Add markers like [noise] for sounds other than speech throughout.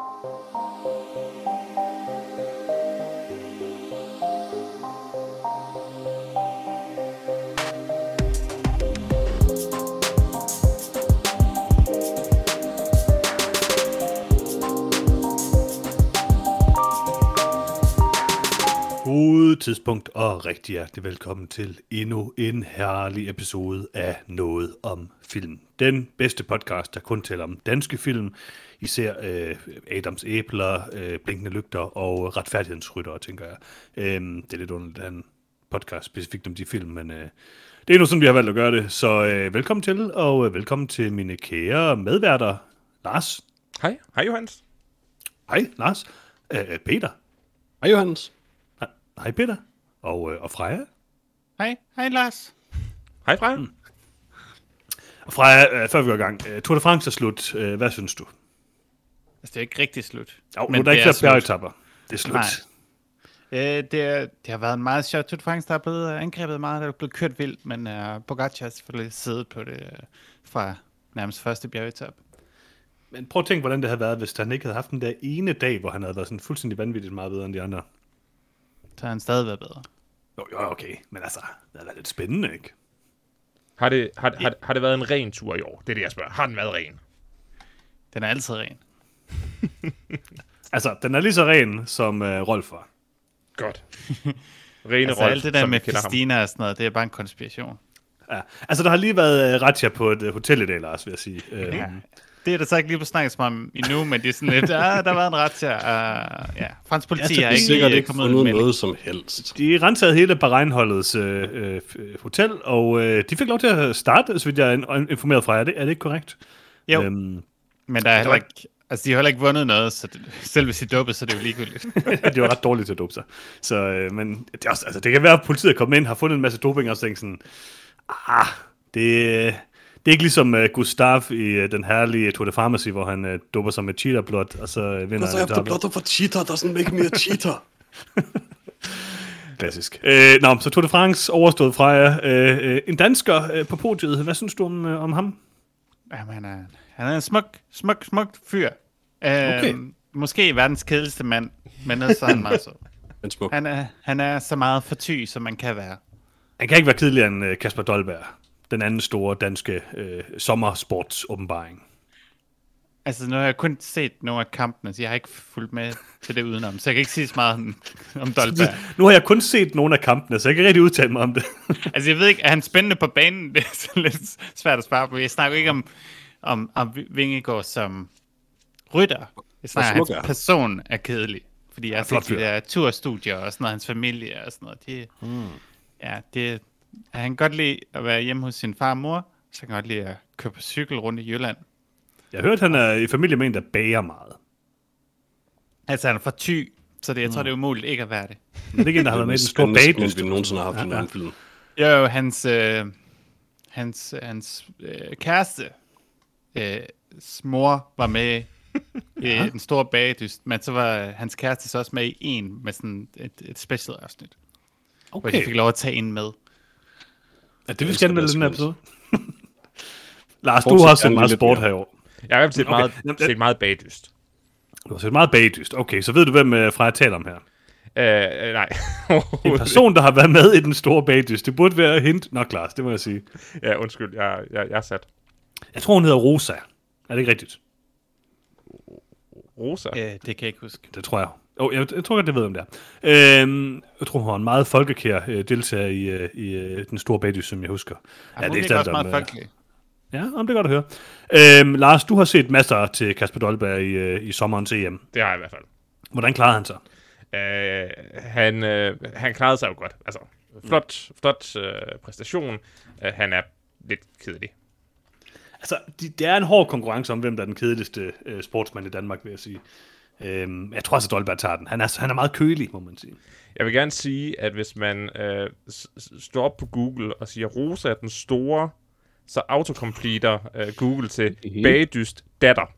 Thank you. God tidspunkt og rigtig hjertelig velkommen til endnu en herlig episode af Noget om Film. Den bedste podcast, der kun taler om danske film, især øh, Adams Æbler, øh, Blinkende Lygter og Retfærdighedsryttere, tænker jeg. Øh, det er lidt under den podcast specifikt om de film, men øh, det er nu sådan, vi har valgt at gøre det. Så øh, velkommen til, og øh, velkommen til mine kære medværter, Lars. Hej, hej Johannes. Hej, Lars. Øh, Peter. Hej Johannes. Hej, Peter. Og, øh, og Freja. Hej, hej Lars. Hej Freja. Mm. Og Freja, øh, før vi går i gang. Øh, Tour de France er slut. Øh, hvad synes du? Altså, det er ikke rigtig slut. Jo, nu er der ikke flere bjergetapper. Det er slut. Nej. Øh, det, er, det har været en meget sjovt Tour de France, der er blevet angrebet meget, der er blevet kørt vildt, men uh, Pogacar har selvfølgelig siddet på det uh, fra nærmest første bjergetap. Men prøv at tænke, hvordan det havde været, hvis han ikke havde haft den der ene dag, hvor han havde været sådan fuldstændig vanvittigt meget bedre end de andre. Så har han stadig været bedre. Jo, jo, okay. Men altså, det været lidt spændende, ikke? Har det, har, har, har det været en ren tur i år? Det er det, jeg spørger. Har den været ren? Den er altid ren. [laughs] altså, den er lige så ren, som uh, Rolf var. Godt. Rene altså, Rolf, alt det der med. Christina og sådan noget, det er bare en konspiration. Ja. Altså, der har lige været uh, Ratcha på et uh, hotel i dag, Lars, vil jeg sige. Uh, Ja. Det er der så ikke lige på snakket som om endnu, men det er sådan lidt, ja, der var en ret til, uh, ja, fransk politi Ja, det er ikke Sikkert ikke kommet ud fundet med noget som helst. De rensede hele Bahrein-holdets øh, øh, hotel, og øh, de fik lov til at starte, så vidt jeg er informeret fra. Er det, er det ikke korrekt? Jo. Øhm, Men der er heller ikke, altså de har heller ikke vundet noget, så det, selv hvis de dubbede, så er det jo ligegyldigt. [laughs] de var ret dårlige til at dope sig. Så, øh, men det, er også, altså, det kan være, at politiet er kommet ind, har fundet en masse doping, og så tænkt sådan, ah, det, det er ikke ligesom uh, Gustav i uh, den herlige Tour de Pharmacy, hvor han uh, doper sig med cheetah blot, og så uh, vinder Because I han have of a cheetah doesn't make me a cheater. Klassisk. Øh, nå, så Tour de France overstået fra jer. Øh, øh, en dansker øh, på podiet. Hvad synes du om, øh, om ham? Jamen, han er, han er en smuk, smuk, smuk fyr. Uh, Okay. Måske verdens kedeligste mand, men ellers er han meget så. Men [laughs] smuk. Han er, han er så meget forty, som man kan være. Han kan ikke være kedeligere end øh, Kasper Dolberg. Den anden store danske øh, sommersportsåbenbaring. Altså, nu har jeg kun set nogle af kampene, så jeg har ikke fulgt med til det udenom, så jeg kan ikke sige så meget om, om Dolberg. [laughs] Nu har jeg kun set nogle af kampene, så jeg kan ikke rigtig udtale mig om det. [laughs] Altså, jeg ved ikke, er han spændende på banen? [laughs] Det er så lidt svært at svare på. Jeg snakker ikke om, om, om Vingegaard som rytter. Jeg snakker, hans er han? person er kedelig. Fordi jeg har set de der turstudier og sådan noget, hans familie og sådan noget. De, mm. Ja, det, han kan godt lide at være hjemme hos sin far og mor, så kan han godt lide at køre på cykel rundt i Jylland. Jeg har hørt, han er i familie med en, der bager meget. Altså, han er for ty, så det, jeg tror, det er umuligt ikke at være det. Men det er ikke en, der har været med i den store bagdyst. vi nogensinde har haft en anden film. Jo, hans, øh, hans, hans øh, kæreste, øh, mor var med [laughs] i den store bagedyst, men så var hans kæreste så også med i en med sådan et, et special afsnit, okay. hvor de fik lov at tage en med. Ja, det vil elsker skal vel det, den her episode. [laughs] Lars, du har set meget sport her i år. Jeg har set, Okay. meget, Jamen, det- set meget bagdyst. Du har set meget bagdyst. Okay, så ved du, hvem øh, Freja taler om her. Øh, øh, nej. [laughs] En person, der har været med i den store bagdyst. Det burde være hint. Nå, Lars, det må jeg sige. ja, undskyld, jeg, jeg, jeg er sat. Jeg tror, hun hedder Rosa. Er det ikke rigtigt? Rosa. Øh, det kan jeg ikke huske. Det tror jeg. Oh, jeg, jeg tror godt, det ved, om det er. Øhm, jeg tror, hun var en meget folkekær øh, deltager i, øh, i øh, den store bagdyst, som jeg husker. Ja, hun er også meget folkelig. Ja, om det er godt at høre. Øhm, Lars, du har set masser til Kasper Dolberg i, øh, i sommerens EM. Det har jeg i hvert fald. Hvordan klarede han sig? Øh, han, øh, han klarede sig jo godt. Altså, flot, flot øh, præstation. Øh, han er lidt kedelig. Altså, de, det er en hård konkurrence om, hvem der er den kedeligste øh, sportsmand i Danmark, vil jeg sige. Øhm, jeg tror også, at Dolberg tager den. Han er, han er meget kølig, må man sige. Jeg vil gerne sige, at hvis man øh, står op på Google og siger, Rosa er den store, så autocompleter øh, Google til Mhm. bagdyst datter.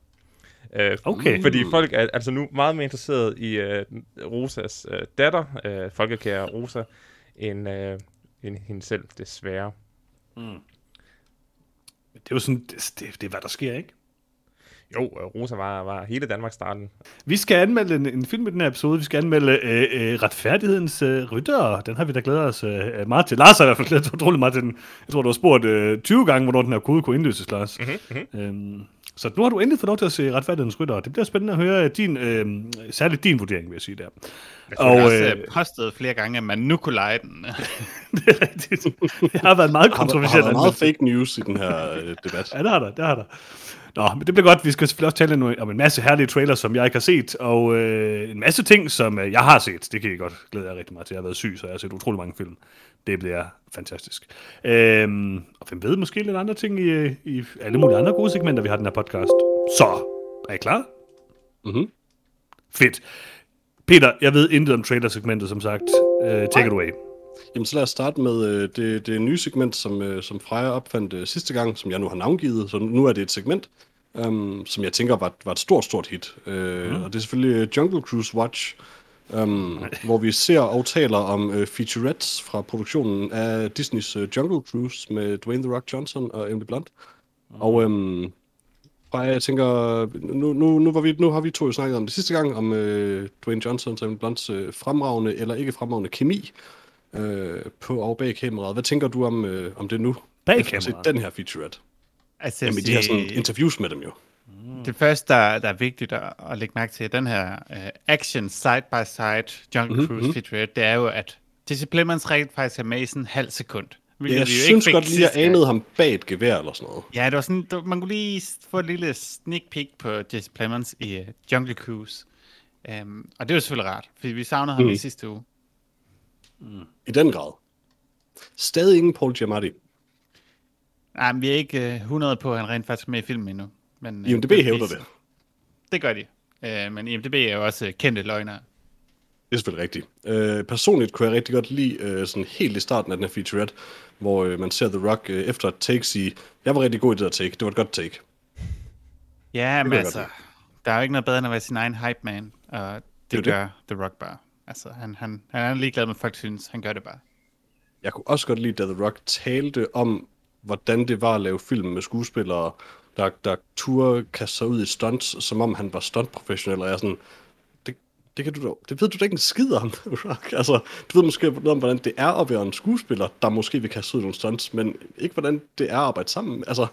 Øh, Okay. Fordi folk er altså nu meget mere interesseret i øh, Rosas øh, datter, øh, folkekære Rosa, end, øh, end hende selv, desværre. Det er jo sådan, det, det, det er, hvad der sker, ikke? Jo, øh, Rosa var, var hele Danmarks starten. Vi skal anmelde en, en film i den her episode. Vi skal anmelde øh, øh, Retfærdighedens øh, Rytter. Den har vi da glædet os øh, meget til. Lars har i hvert fald glædet sig utrolig meget til den. Jeg tror, du har spurgt øh, 20 gange, hvornår den her kode kunne indløses, Lars. Mm-hmm. Øhm, så nu har du endelig fået lov til at se Retfærdighedens Rytter. Det bliver spændende at høre din, øh, særligt din vurdering, vil jeg sige der. Og, Og jeg har også øh, øh, påstået flere gange, at man nu kunne lege den. [laughs] det er rigtigt. Det har været meget Har der, har kontroversielt. der meget fake news i den her øh, debat? Ja, det har der, det har der. Nå, men det bliver godt. Vi skal selvfølgelig også tale om en masse herlige trailers, som jeg ikke har set, og øh, en masse ting, som øh, jeg har set. Det kan I godt glæde jer rigtig meget til. Jeg har været syg, så jeg har set utrolig mange film. Det bliver fantastisk. Øhm, og hvem ved, måske lidt andre ting i, øh, i alle mulige andre gode segmenter, vi har i den her podcast. Så, er I klar? Mhm. Fedt. Peter, jeg ved intet om trailer-segmentet, som sagt. Uh, take it away. Jamen, så lad os starte med øh, det, det nye segment, som, øh, som Freja opfandt øh, sidste gang, som jeg nu har navngivet. Så nu er det et segment, um, som jeg tænker var, var et stort, stort hit. Øh, Og det er selvfølgelig øh, Jungle Cruise Watch, um, hvor vi ser og taler om øh, featurettes fra produktionen af Disneys øh, Jungle Cruise med Dwayne The Rock Johnson og Emily Blunt. Og øhm, Freja, jeg tænker, nu, nu, nu, var vi, nu har vi to jo snakket om det sidste gang, om øh, Dwayne Johnson og Emily Blunts øh, fremragende eller ikke fremragende kemi øh, på og bag kameraet. Hvad tænker du om, øh, om det nu? Bag have set kameraet? den her featurette. altså, Jamen, de har sådan interviews med dem jo. Det første, der, der er vigtigt at, at lægge mærke til, den her uh, action side-by-side Jungle Mhm, Cruise featurette, det er jo, at Jesse Plemons rent faktisk er med i sådan en halv sekund. Ja, jeg synes godt lige, jeg anede ham bag et gevær eller sådan noget. Ja, det var sådan, der, man kunne lige få et lille sneak peek på Jesse Plemons i uh, Jungle Cruise. Um, og det var selvfølgelig rart, fordi vi savnede ham Mm. i sidste uge. I den grad. Stadig ingen Paul Giamatti. Nej, men vi er ikke uh, 100 på, at han rent faktisk er med i filmen endnu. Men, IMDb det er hævder det. Det gør de. Uh, men IMDb er jo også uh, kendte løgnere. Det er selvfølgelig rigtigt. Øh, personligt kunne jeg rigtig godt lide øh, sådan helt i starten af den her featurette, hvor øh, man ser The Rock øh, efter et take sige, jeg var rigtig god i det der take, det var et godt take. Ja, men kan jeg altså, der er jo ikke noget bedre end at være sin egen hype man, og det, Det er det gør The Rock bare. Altså, han, han, han er ligeglad med, folk synes, han gør det bare. Jeg kunne også godt lide, da The Rock talte om, hvordan det var at lave film med skuespillere, der, der turde kaste sig ud i stunts, som om han var stuntprofessionel, og jeg er sådan, det, det, kan du da, det ved du da ikke en skid om, [laughs] Rock. Altså, du ved måske noget om, hvordan det er at være en skuespiller, der måske vil kaste sig ud i nogle stunts, men ikke hvordan det er at arbejde sammen. Altså,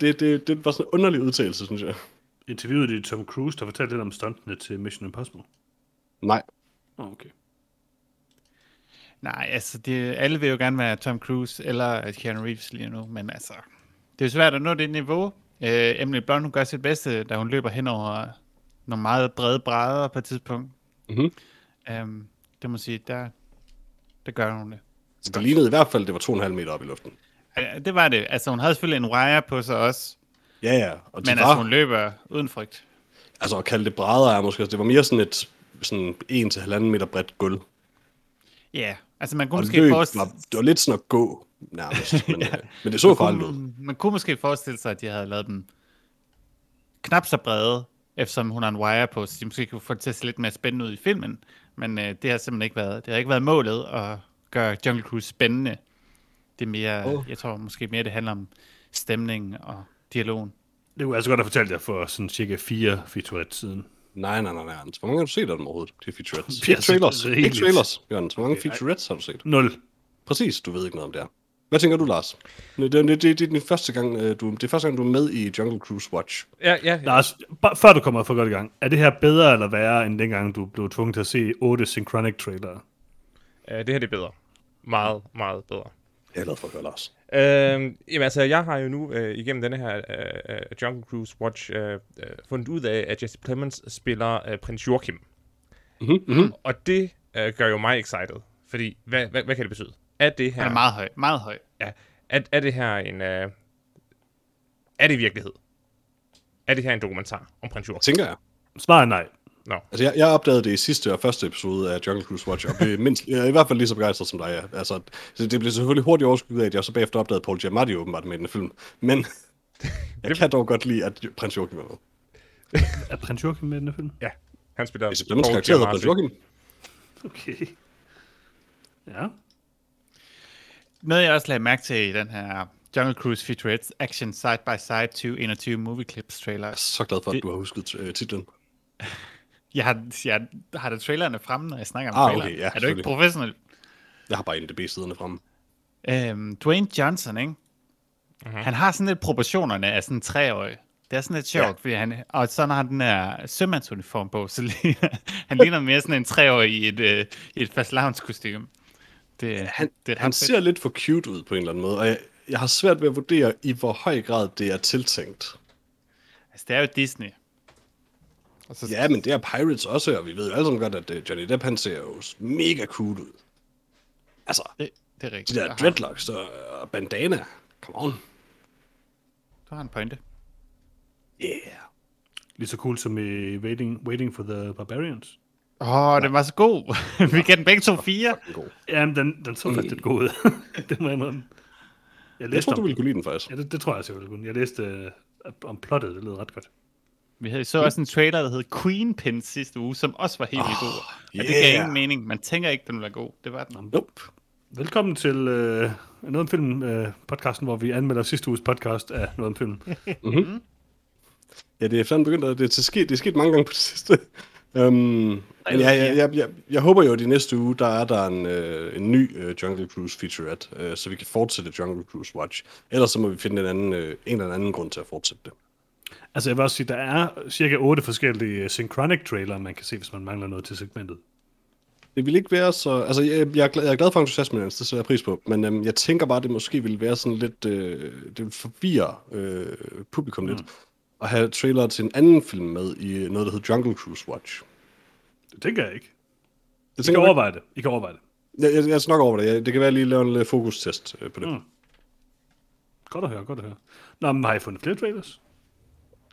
det, det, det var sådan en underlig udtalelse, synes jeg. Interviewet i Tom Cruise, der fortalte lidt om stuntene til Mission Impossible. Nej. Okay. Nej, altså, det, alle vil jo gerne være Tom Cruise eller Keanu Reeves lige nu, men altså, det er svært at nå det niveau. Uh, Emily Blunt, hun gør sit bedste, da hun løber hen over nogle meget brede brædder på et tidspunkt. Mhm. Um, det må sige, der, der gør hun det. Så det lignede i hvert fald, det var 2,5 meter op i luften. Ja, det var det. Altså, hun havde selvfølgelig en wire på sig også, Ja, ja. Og men var, altså, hun løber uden frygt. altså at kalde det brædder er måske, det var mere sådan et sådan 1-1,5 meter bredt gulv. Ja, altså man kunne Og måske løb forestille var, det var lidt sådan at gå, nærmest. [laughs] Men, ja. men det så farligt ud. man, kunne måske forestille sig, at de havde lavet dem knap så brede, eftersom hun har en wire på, så de måske kunne få det til at se lidt mere spændende ud i filmen. Men øh, det har simpelthen ikke været, det har ikke været målet at gøre Jungle Cruise spændende. Det er mere, oh. jeg tror måske mere, det handler om stemningen og dialogen. Det kunne jeg altså godt have fortalt jer for sådan cirka fire featurette siden. Nej, nej, nej, nej. Anders. Hvor mange har du set af dem overhovedet? [laughs] Det er featurettes. Vi Ikke trailers. Ikke trailers, Jørgen. Hvor mange featurettes har du set? Nul. Præcis, du ved ikke noget om det her. Hvad tænker du, Lars? Det, det, det, det, er din første gang, øh, du, det er første gang, du er med i Jungle Cruise Watch. Ja, ja, ja. Lars, bare før du kommer for godt i gang, er det her bedre eller værre, end dengang du blev tvunget til at se otte synchronic trailere? Uh, det her det er bedre. Meget, meget bedre. Jeg er glad for at høre, Lars. Øhm, jamen altså, jeg har jo nu øh, igennem denne her øh, øh, Jungle Cruise Watch øh, øh, fundet ud af, at Jesse Plemons spiller øh, prins Joachim. Mm-hmm, mm-hmm. Og det øh, gør jo mig excited. Fordi, hvad, hvad, hvad kan det betyde? Er det her, Han er meget høj, meget høj. ja, er, er det her en... Øh, er det virkelighed? Er det her en dokumentar om prins Joachim? Tænker jeg. Svaret er nej. Nå. Altså, jeg, jeg opdagede det i sidste og første episode af Jungle Cruise Watch, og blev mindst, jeg er i hvert fald lige så begejstret som dig. Ja. Altså, så det blev selvfølgelig hurtigt overskygget af, at jeg så bagefter opdagede Paul Giamatti åbenbart med i den film. Men [laughs] jeg kan dog godt lide, at prins Joachim er med. Er prins Joachim med i den film? Ja, han spiller... Hvis det karakter hedder prins Joachim. Okay. Ja. Noget, jeg også lagde mærke til i den her Jungle Cruise Featurettes Action Side by Side 2021 Movie Clips trailer. Jeg er så glad for, at Det- du har husket øh, titlen. [laughs] Jeg har, jeg har da trailerne fremme, når jeg snakker om Ah, traileren. okay, ja, er du ikke professionel? Jeg har bare NDB-siderne fremme. Øhm, Dwayne Johnson, ikke? Uh-huh. Han har sådan lidt proportionerne af sådan en treårig. Det er sådan lidt sjovt, ja. fordi han, og så når han den her sømandsuniform på, så ligner, [laughs] han ligner mere sådan en treårig i et, øh, i et fast kostume. Det, Han, det er han ser lidt for cute ud på en eller anden måde, og jeg, jeg har svært ved at vurdere, i hvor høj grad det er tiltænkt. Altså, det er jo Disney. Og så, Ja, men det er Pirates også, og vi ved jo alle sammen godt, at øh, Johnny Depp, han ser jo mega cool ud. Altså, det, det er de rigtigt. der Du har- dreadlocks og, og bandana. Come on. Du har en pointe. Yeah. Lige så cool som i Waiting, Waiting for the Barbarians. Åh, oh, den var så god. [laughs] Vi kan den begge to fire. God. Jamen, den, den så faktisk lidt god ud. [laughs] det må jeg indrømme. Jeg Jeg læste tror, du ville kunne lide den faktisk. ja, det, det tror jeg også, jeg ville kunne. Jeg læste uh, om plottet, det lød ret godt. Vi havde så også en trailer, der hed Queen Pin sidste uge, som også var helt vildt god. Og det gav yeah. ingen mening. Man tænker ikke, den var god. Det var den. Nope. Velkommen til uh, Noget om Film uh, podcasten, hvor vi anmelder sidste uges podcast af Noget om Film. [laughs] Ja, det er efterhånden begyndt, at det er, sket, det er sket mange gange på det sidste. Um, men ja, jeg, jeg, jeg, jeg håber jo, at i næste uge, der er der en, øh, en ny øh, Jungle Cruise featurette, øh, så vi kan fortsætte Jungle Cruise Watch. Ellers så må vi finde en, anden, øh, en eller anden grund til at fortsætte det. Altså jeg vil også sige, der er cirka otte forskellige synchronic trailer, man kan se, hvis man mangler noget til segmentet. Det vil ikke være så... Altså, jeg, jeg, er, glad, jeg er glad for entusiasmen, det sætter jeg pris på. Men øhm, jeg tænker bare, at det måske ville være sådan lidt... Øh, det vil forvirre øh, publikum lidt. At have trailer til en anden film med i noget, der hedder Jungle Cruise Watch. Det tænker jeg ikke. Det I kan overveje det. I kan overveje det. jeg, jeg, jeg nok over det. Jeg, det kan være, at jeg lige lave en øh, fokustest øh, på det. Mm. Godt at høre, godt at høre. Nå, men har I fundet flere trailers?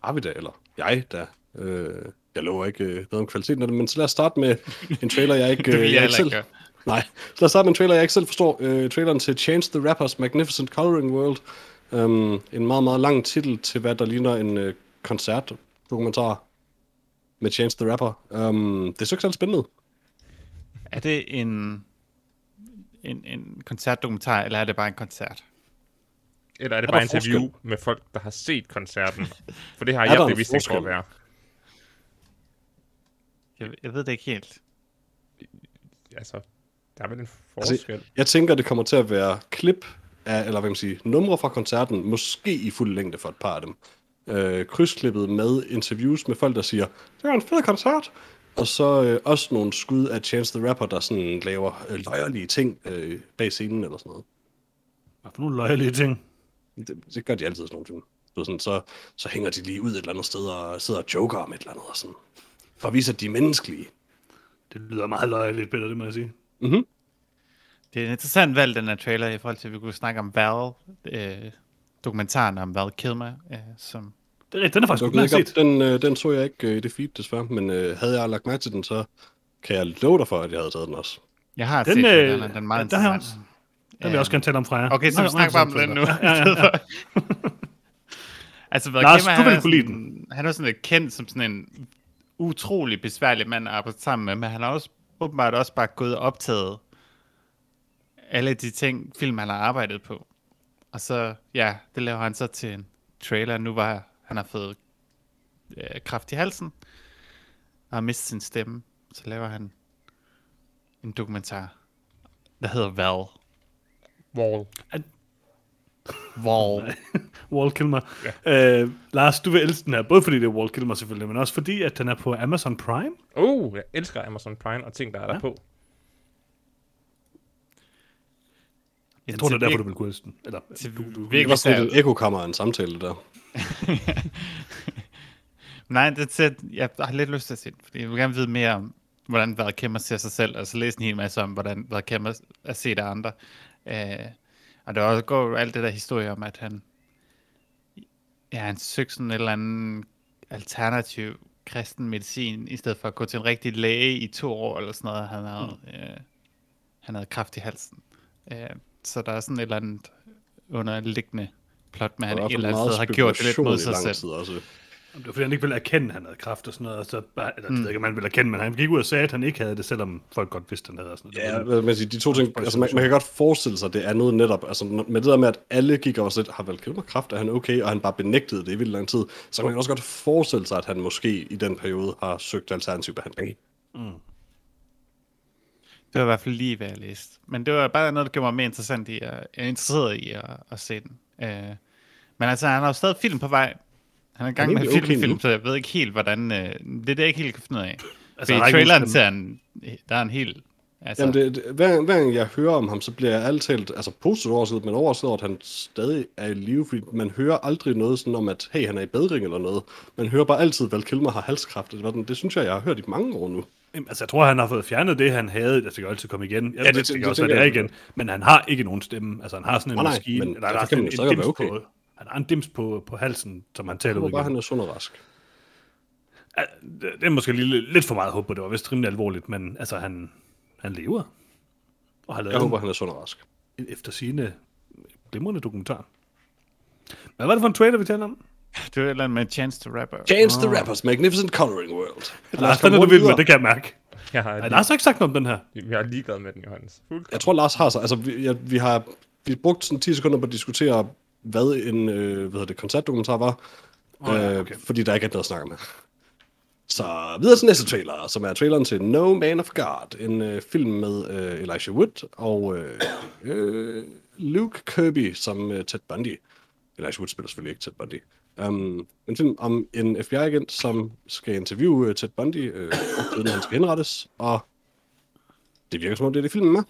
Har vi da, eller jeg da. Øh, jeg lover ikke øh, noget om kvaliteten af det, men så lad os starte med en trailer, jeg [laughs] ikke, øh, jeg jeg ikke selv... ikke Nej, så lad os starte med en trailer, jeg ikke selv forstår. Øh, traileren til Change the Rappers Magnificent Coloring World. Um, en meget, meget lang titel til, hvad der ligner en øh, koncertdokumentar med Change the Rapper. Um, det er så ikke særlig spændende. Er det en, en, en koncertdokumentar, eller er det bare en koncert? Eller er det Er bare interview forskel? med folk, der har set koncerten? For det har [laughs] jeg der en bevidst ikke være. Jeg, jeg ved det ikke helt. Altså, der er vel en Altså, forskel. Jeg tænker, det kommer til at være klip af, eller hvad man siger, numre fra koncerten, måske i fuld længde for et par af dem. Øh, krydsklippet med interviews med folk, der siger, det var en fed koncert. Og så øh, også nogle skud af Chance the Rapper, der sådan laver øh, løjerlige ting øh, bag scenen eller sådan noget. Hvad for nogle løjelige ting? Det, det gør de altid sådan nogle. Du ved, sådan, så, så hænger de lige ud et eller andet sted og sidder og joker om et eller andet. Og sådan, for at vise, at de er menneskelige. Det lyder meget løjeligt, Peter, det må jeg sige. Det er en interessant valg, den her trailer, i forhold til, at vi kunne snakke om Val, øh, dokumentaren om Val Kilmer, øh, som... Det er den er faktisk Så den set. den, øh, den så jeg ikke øh, i det feed, desværre. Men øh, havde jeg lagt mærke til den, så kan jeg love dig for, at jeg havde taget den også. Jeg har Den, set øh, den, den er meget ja, der har jeg interessant. Den vil jeg også gerne tale om fra jer. Okay, så vi snakker bare om den nu. Ja, ja, ja, ja. altså, Val Lars, Kilmer, du han vil er kunne lide sådan- Han er sådan lidt kendt som sådan en utrolig besværlig mand at arbejde sammen med, men han har også åbenbart også bare gået og optaget alle de ting, film han har arbejdet på. Og så, ja, det laver han så til en trailer. Nu var han har fået øh, kraft i halsen, og har mistet sin stemme. Så laver han en dokumentar, der hedder Val. Wall. Val. [laughs] Wall Kilmer. Ja. Øh, Lars, du vil elske den her, både fordi det er Wall Kilmer selvfølgelig, men også fordi, at den er på Amazon Prime. Oh, jeg elsker Amazon Prime og ting, der er ja. der på. Jeg tror, det er derfor, du vil kunne elske den. Eller, Til du, du, Det virkelig særligt. et ekokammer en samtale der. [laughs] Nej, det ser, jeg har lidt lyst til at se den, fordi jeg vil gerne vide mere om, hvordan Val Kilmer ser sig selv, altså læse en hel masse om, hvordan Val Kilmer er set af andre. Øh, og der også går jo alt det der historie om, at han, ja, han søgte sådan en eller anden alternativ kristen medicin, i stedet for at gå til en rigtig læge i to år, eller sådan noget. Han havde, mm. øh, han havde kraft i halsen. Øh, så der er sådan et eller andet underliggende plot med, at han et er eller andet har gjort det lidt mod sig selv. tid også. Det var fordi, han ikke ville erkende, at han havde kræft og sådan noget. Og så bare, eller, mm. det ikke, om han ville erkende, men han gik ud og sagde, at han ikke havde det, selvom folk godt vidste, at han havde og sådan noget. Ja, Det var- men sige, de to ting, altså man, man kan godt forestille sig, at det er noget netop, altså med det der med, at alle gik over lidt, har Val Kilmer kraft, er han okay, og han bare benægtede det i vildt lang tid, så kan man også godt forestille sig, at han måske i den periode har søgt alternativ behandling. Det var i hvert fald lige, hvad jeg læste. Men det var bare noget, der gjorde mig mere interessant i, at, jeg er interesseret i at, at se den. Uh, men altså, han har jo stadig film på vej. Han er i gang med det at filme okay film, så jeg ved ikke helt, hvordan... Uh, det er det, jeg ikke helt kan finde ud af. Altså, I traileren ser han, der er en helt... Altså, Jamen, det, det, hver, hver gang jeg hører om ham, så bliver jeg altid talt, altså positivt overrasket, men overrasket over, at han stadig er i live, fordi man hører aldrig noget sådan om, at hey, han er i bedring eller noget. Man hører bare altid, at Val Kilmer har halskræft. eller sådan. Det synes jeg, jeg har hørt i mange år nu. Jamen, Altså, jeg tror, han har fået fjernet det, han havde. Altså, det kan altid komme igen. Jeg Ja, det- det, det, det- det, det også, det er igen. Men han har ikke nogen stemme. Altså, han har sådan en Nej, nej, maskine. men eller, der er derfor kan sådan man en, stadig han har en dims på, på halsen, som han taler Jeg ud håber bare, han er sund og rask. Ja, det det er måske lige, lidt for meget håb på, det var vist rimelig alvorligt, men altså, han, han lever. Og har lavet Jeg håber, han er sund og rask. en efter sine glimrende dokumentar. Hvad var det for en trailer, vi talte om? det var et eller andet med Chance to Rapper. Chance the Rapper's Magnificent Coloring World. Lars, den er du vild med, det kan jeg mærke. Jeg har, lige, Lars har ikke sagt noget om den her. jeg er ligeglad med den, Johannes. Fuldt. Jeg tror, Lars har sig. Altså, vi, ja, vi har vi har brugt sådan 10 sekunder på at diskutere, hvad en øh, hvad hedder det, koncertdokumentar var. Åh, ja, øh, okay. Fordi der ikke er noget at snakke med. Så videre til næste trailer, som er traileren til No Man of God. En øh, film med øh, Elijah Wood og øh, øh, Luke Kirby som øh, Ted Bundy. Elijah Wood spiller selvfølgelig ikke Ted Bundy. Um, en film om en FBI-agent, som skal interviewe øh, Ted Bundy, øh, inden han skal henrettes. Og det virker som om, det er det, filmen er.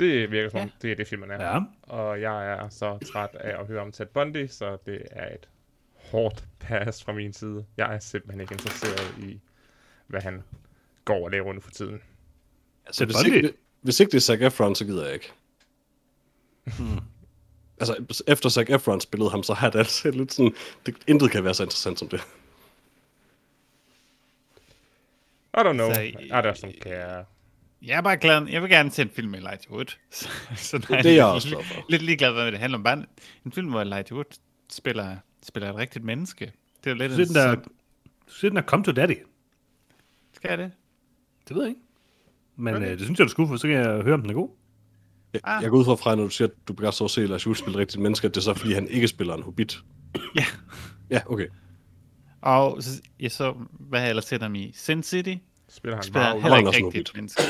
Det virker som om, det er det, filmen er. Ja. Og jeg er så træt af at høre om Ted Bundy, så det er et hårdt pass fra min side. Jeg er simpelthen ikke interesseret i, hvad han går og laver nu for tiden. Altså, Ted hvis Bundy? ikke, det- hvis ikke det er Zac Efron, så gider jeg ikke. Altså, efter Zac Efron spillede ham, så har det altså lidt sådan... Det, intet kan være så interessant som det. I don't know. Så, I don't care. Jeg er bare glad. Jeg vil gerne se en film med Elijah Wood. [laughs] så, så nej, Det er jeg også for. Lidt ligeglad, hvad det handler om. Bare en, en film, hvor Elijah Wood spiller, spiller et rigtigt menneske. Det er lidt Så den der, interessant. så den der Come to Daddy. Skal jeg det? Det ved jeg ikke. Men Okay. øh, det synes jeg, du skulle, for så kan jeg høre, om den er god. Jeg, Ah. jeg går ud fra, fra, når du siger, at du begynder så at se Lars Juhl spille rigtigt menneske, at det er så, fordi han ikke spiller en hobbit. Ja. Ja, okay. Og så, jeg så, hvad har jeg ellers set ham i? Sin City? Spiller han Spiller meget heller ikke rigtigt menneske.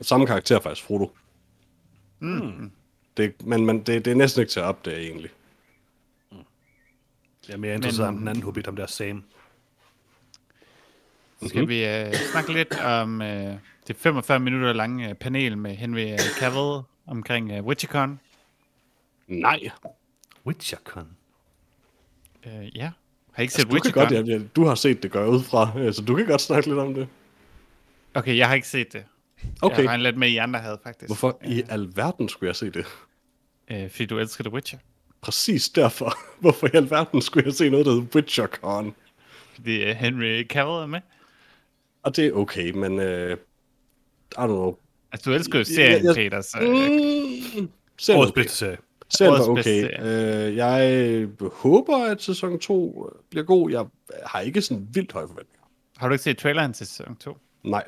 Samme karakter faktisk, Frodo. Mm. Det, men men det, det er næsten ikke til at opdage, egentlig. Jeg er mere interesseret Men- om den anden hobbit, om der er Sam. Skal vi uh, snakke lidt om uh, det 45 minutter lange uh, panel med Henry uh, Cavill omkring uh, WitcherCon? Nej. Witchercon. Uh, ja. Har I ikke set Altså, du, kan godt, ja, ja, du har set det, gør jeg ud fra, øh, så du kan godt snakke lidt om det. Okay, jeg har ikke set det. Okay. Jeg regner lidt med, at I andre havde faktisk. Hvorfor i alverden skulle jeg se det? Uh, fordi du elsker The Witcher. Præcis derfor. [laughs] Hvorfor i alverden skulle jeg se noget, der hedder WitcherCon? Fordi uh, Henry Cavill er med. Og det er okay, men... Uh, I don't know. Altså, du elsker jo serien, jeg- Peter, så... Mm, Årets okay. bedste serie. Serien var okay. Uh, jeg håber, at sæson 2 bliver god. Jeg har ikke sådan vildt høje forventninger. Har du ikke set traileren til sæson 2? Nej.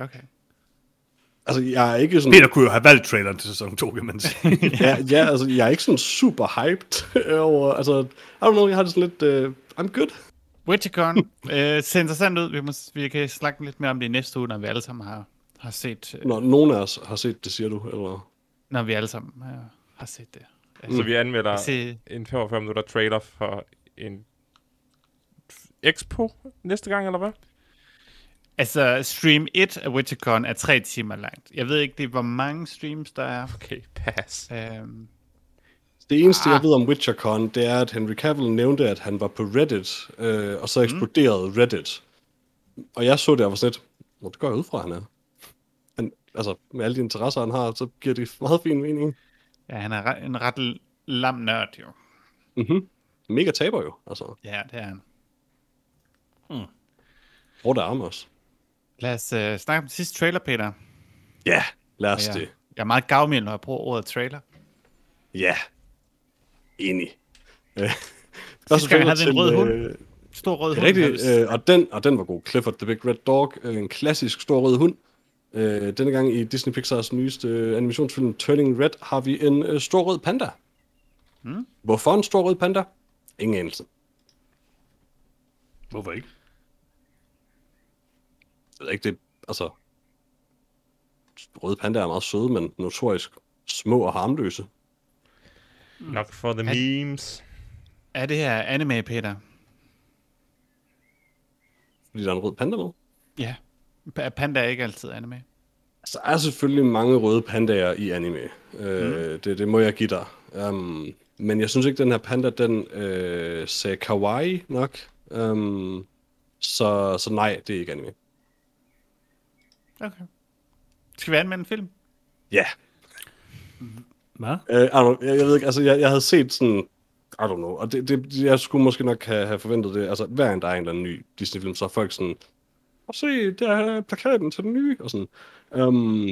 Okay. Altså, jeg er ikke sådan... Peter kunne jo have valgt traileren til sæson 2, kan man [laughs] sige. ja, ja, altså, jeg er ikke sådan super hyped [laughs] over... Altså, I don't know, jeg har det sådan lidt... Uh, I'm good. WitcherCon øh, ser interessant ud. Vi, må, vi kan snakke lidt mere om det i næste uge, når vi alle sammen har, har set... Øh, Når nogen af os har set det, siger du, eller... når vi alle sammen øh, har set det. Mm. Så vi anmelder Se- en 45 minutter trailer for en Expo næste gang, eller hvad? Altså, stream 1 af WitcherCon er tre timer langt. Jeg ved ikke, det er, hvor mange streams der er. Okay, pass. Øhm, Det eneste, Ah. jeg ved om WitcherCon, det er, at Henry Cavill nævnte, at han var på Reddit, øh, og så eksploderede Reddit. Og jeg så det, og var sådan lidt, Nå, det går jeg ud fra, han er. Han, altså, med alle de interesser, han har, så giver det meget fin mening. Ja, han er en ret lam nørd, jo. Mm-hmm. Mega taber jo, altså. Ja, det er han. Hvor der arme også. Lad os øh, snakke om den sidste trailer, Peter. Ja, lad os Ja. det. Jeg er meget gavmild, når jeg bruger ordet trailer. Ja. Enig. [laughs] Første gang, havde en rød hund. øh, Stor rød hund. rigtigt, vi- øh, og, den, og den var god. Clifford the Big Red Dog, øh, en klassisk stor rød hund. Øh, denne gang i Disney Pixars nyeste øh, animationsfilm Turning Red har vi en øh, stor rød panda. Hmm? Hvorfor en stor rød panda? Ingen anelse. Hvorfor ikke? Jeg ved ikke, det altså... Røde pandaer er meget søde, men notorisk små og harmløse. Nok for the Han- memes. Er det her anime, Peter? Fordi der er en rød panda med. Ja. Pa- Panda er ikke altid anime. Altså, der er selvfølgelig mange røde pandaer i anime. Øh, det, det må jeg give dig. Um, men jeg synes ikke, den her panda, den øh, sagde kawaii nok. Um, så, så nej, det er ikke anime. Okay. Skal vi anmelde en film? Ja. Hvad? Yeah. Uh, I don't, jeg, jeg ved ikke, altså jeg, jeg havde set sådan, I don't know, og det, det, jeg skulle måske nok have, have forventet det. Altså hver gang der er en eller anden ny Disney-film, så er folk sådan, og se, der er plakaten til den nye, og sådan. Um,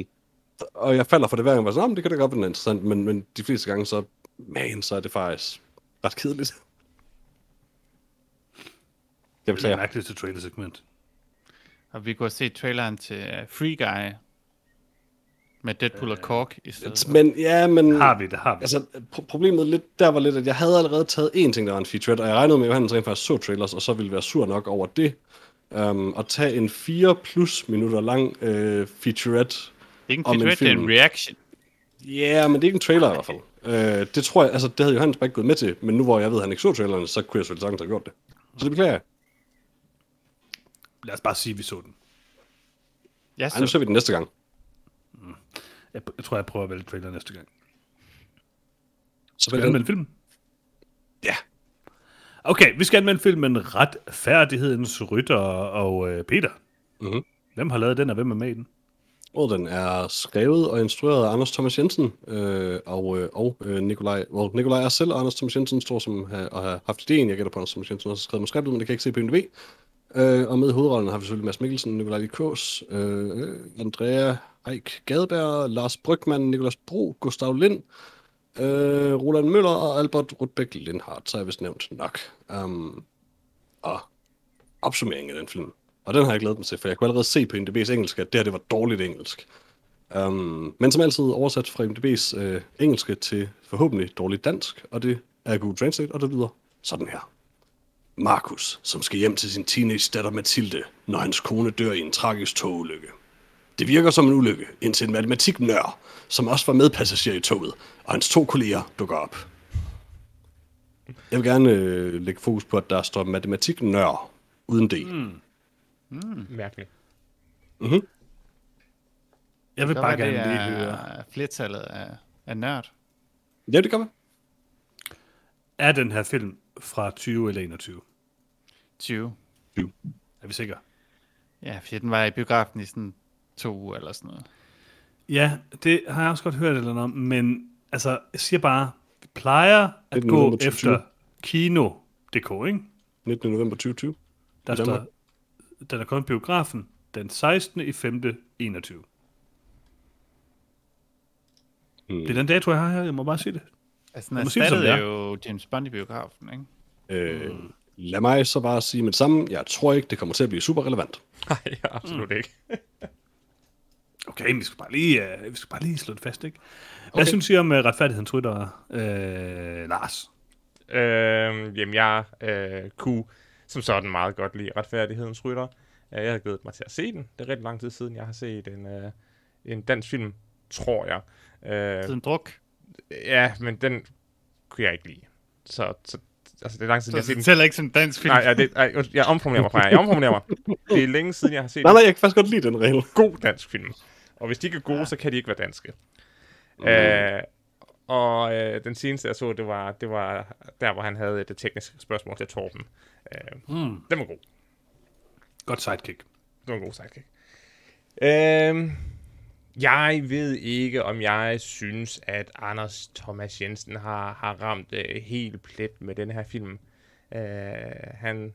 og jeg falder for det hver gang, og sådan, "Nå, men det kan da godt være interessant, men, men de fleste gange så, man, så er det faktisk ret kedeligt. Jeg Det er beklager. mærkeligt til trailer-segment. Og vi kunne have set traileren til uh, Free Guy med Deadpool og Kork i stedet. Men ja, men... Har vi det, har vi. Altså, pro- problemet lidt, der var lidt, at jeg havde allerede taget én ting, der var en featurette, og jeg regnede med, at Johannes rent faktisk så trailers, og så ville være sur nok over det. Um, at tage en 4 plus minutter lang uh, featurette. Det er ikke en om en featurette, det er en film. reaction. Ja, yeah, men det er ikke en trailer i hvert fald. Uh, det tror jeg, altså det havde Johannes bare ikke gået med til, men nu hvor jeg ved, at han ikke så traileren, så kunne jeg selvfølgelig sagtens have gjort det. Så det beklager jeg. Lad os bare sige, at vi så den. Jeg Ej, nu så, ser vi den næste gang. Jeg, jeg tror, jeg prøver at vælge trailer næste gang. Så Skal vi anmelde filmen? Okay, vi skal anmelde filmen Retfærdighedens Rytter og øh, Peter. Mhm. Hvem har lavet den, og hvem er med i den? Og den er skrevet og instrueret af Anders Thomas Jensen øh, og, øh, og øh, Nikolaj. Well, Nikolaj er selv, og Anders Thomas Jensen står som ha, og har haft idéen. Jeg gætter på, Anders Thomas Jensen også har skrevet manuskriptet, men det kan jeg ikke se på IMDb. Øh, og med i hovedrollen har vi selvfølgelig Mads Mikkelsen, Nikolaj Likås, øh, Andrea Eik Gadeberg, Lars Brygman, Nikolas Bro, Gustav Lind, øh, Roland Møller og Albert Rudbæk Lindhardt, så har jeg vist nævnt nok. Um, og opsummeringen af den film. Og den har jeg glædet mig til, for jeg kunne allerede se på IMDb's engelsk, at det her det var dårligt engelsk. Um, men som altid oversat fra IMDb's øh, engelske til forhåbentlig dårligt dansk, og det er Google Translate, og det lyder sådan her. Markus, som skal hjem til sin teenage datter Mathilde, når hans kone dør i en tragisk togulykke. Det virker som en ulykke, indtil en matematiknør, som også var medpassager i toget, og hans to kolleger dukker op. Jeg vil gerne øh, lægge fokus på, at der står matematiknør uden D. Mm. Mærkeligt. Jeg vil bare gerne det lige høre. er flertallet af, af nørd. Ja, det være. Er den her film fra 20 eller 21? 20. Er vi sikre? Ja, fordi den var i biografen i sådan to uger eller sådan noget. Ja, det har jeg også godt hørt eller noget om, men altså, jeg siger bare, vi plejer at 19. gå november 2020. efter kino.dk, ikke? 19. november 2020. Der står, den er kommet biografen den 16. i 5. 21. Hmm. Det er den dato, jeg har her. Jeg må bare sige det. Altså, den erstattede det er. jo James Bond i biografen, ikke? Øh, lad mig så bare sige med det samme. Jeg tror ikke, det kommer til at blive super relevant. [laughs] Nej, absolut mm. ikke. Okay, vi skal bare lige, uh, vi skal bare lige slå det fast, ikke? Hvad okay. synes I om uh, retfærdighedens rytter, uh, Lars? Øh, jamen, jeg øh, kunne som sådan meget godt lide retfærdighedens rytter. Øh, Jeg har glædet mig til at se den. Det er rigtig lang tid siden, jeg har set en, øh, en dansk film, tror jeg. Øh, Siden druk. ja, men den kunne jeg ikke lide. Så, så altså, det er lang tid, siden, jeg har Så set den. det tæller ikke som en dansk film. Nej, ja, det, ej, jeg omformulerer mig fra jer. Jeg omformulerer mig. [laughs] Det er længe siden, jeg har set Nej, nej, jeg kan faktisk godt lide den regel. god dansk film. Og hvis de ikke er gode, så kan de ikke være danske. Mm. Øh, og øh, den seneste, jeg så, det var, det var der, hvor han havde det tekniske spørgsmål til Torben. Øh, Mm. den var god. Godt sidekick. Det var en god sidekick. Øh, jeg ved ikke, om jeg synes, at Anders Thomas Jensen har, har ramt øh, helt plet med den her film. Øh, han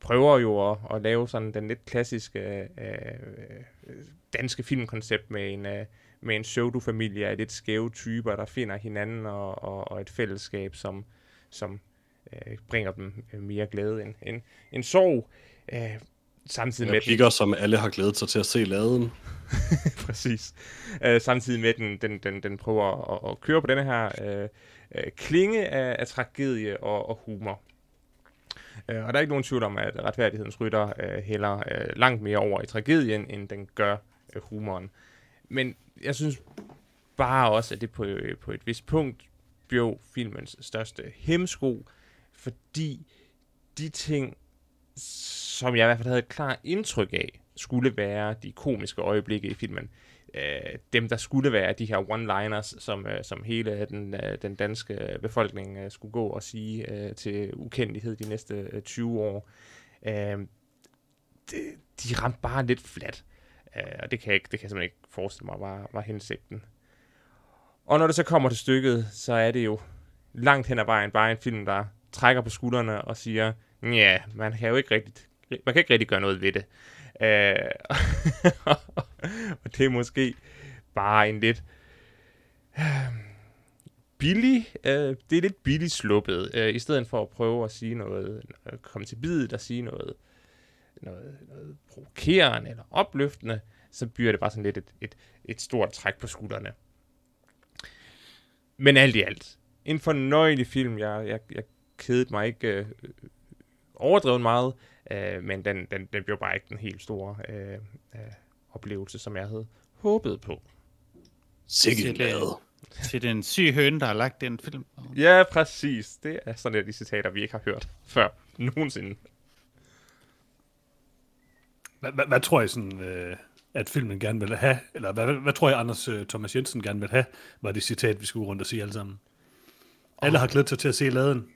prøver jo at, at lave sådan den lidt klassiske øh, danske filmkoncept med en, øh, med en pseudo-familie af lidt skæve typer, der finder hinanden og, og, og et fællesskab, som, som øh, bringer dem øh, mere glæde end, end, end sorg. Øh, samtidig med... Replikker, som alle har glædet sig til at se laden. [laughs] Præcis. Øh, samtidig med, at den, den, den, den prøver at, at køre på denne her øh, øh, klinge af, af tragedie og, og humor. Øh, og der er ikke nogen tvivl om, at retfærdighedens rytter øh, hælder øh, langt mere over i tragedien, end den gør øh, humoren. Men jeg synes bare også, at det på, øh, på et vist punkt blev filmens største hemsko, fordi de ting, som jeg i hvert fald havde et klart indtryk af, skulle være de komiske øjeblikke i filmen. Øh, dem, der skulle være de her one-liners, som, øh, som hele den, øh, den danske øh, befolkning øh, skulle gå og sige øh, til ukendelighed de næste øh, 20 år. Øh, de, de ramte bare lidt flat. Øh, og det kan, jeg ikke, det kan jeg simpelthen ikke forestille mig var, var hensigten. Og når det så kommer til stykket, så er det jo langt hen ad vejen bare en film, der trækker på skuldrene og siger, ja, man kan jo ikke rigtig, man kan ikke rigtig gøre noget ved det. Øh, [laughs] og det er måske bare en lidt øh, [sighs] billig, øh, det er lidt billigt sluppet, øh, i stedet for at prøve at sige noget, at komme til bidet og sige noget, noget, noget provokerende eller opløftende, så bliver det bare sådan lidt et, et, et stort træk på skuldrene. Men alt i alt, en fornøjelig film. Jeg, jeg, jeg kedede mig ikke øh, overdrevet meget, øh, men den, den, den blev bare ikke den helt store øh, øh, oplevelse, som jeg havde håbet på. Sikke Til, den syge høne, der har lagt den film. Ja, præcis. Det er sådan et af de citater, vi ikke har hørt før nogensinde. Hvad, hvad, hvad tror I sådan, øh, at filmen gerne vil have, eller hvad, hvad, hvad tror jeg, Anders øh, Thomas Jensen gerne vil have, var det citat, vi skulle rundt og sige alle sammen? Alle har glædet sig til at se laden.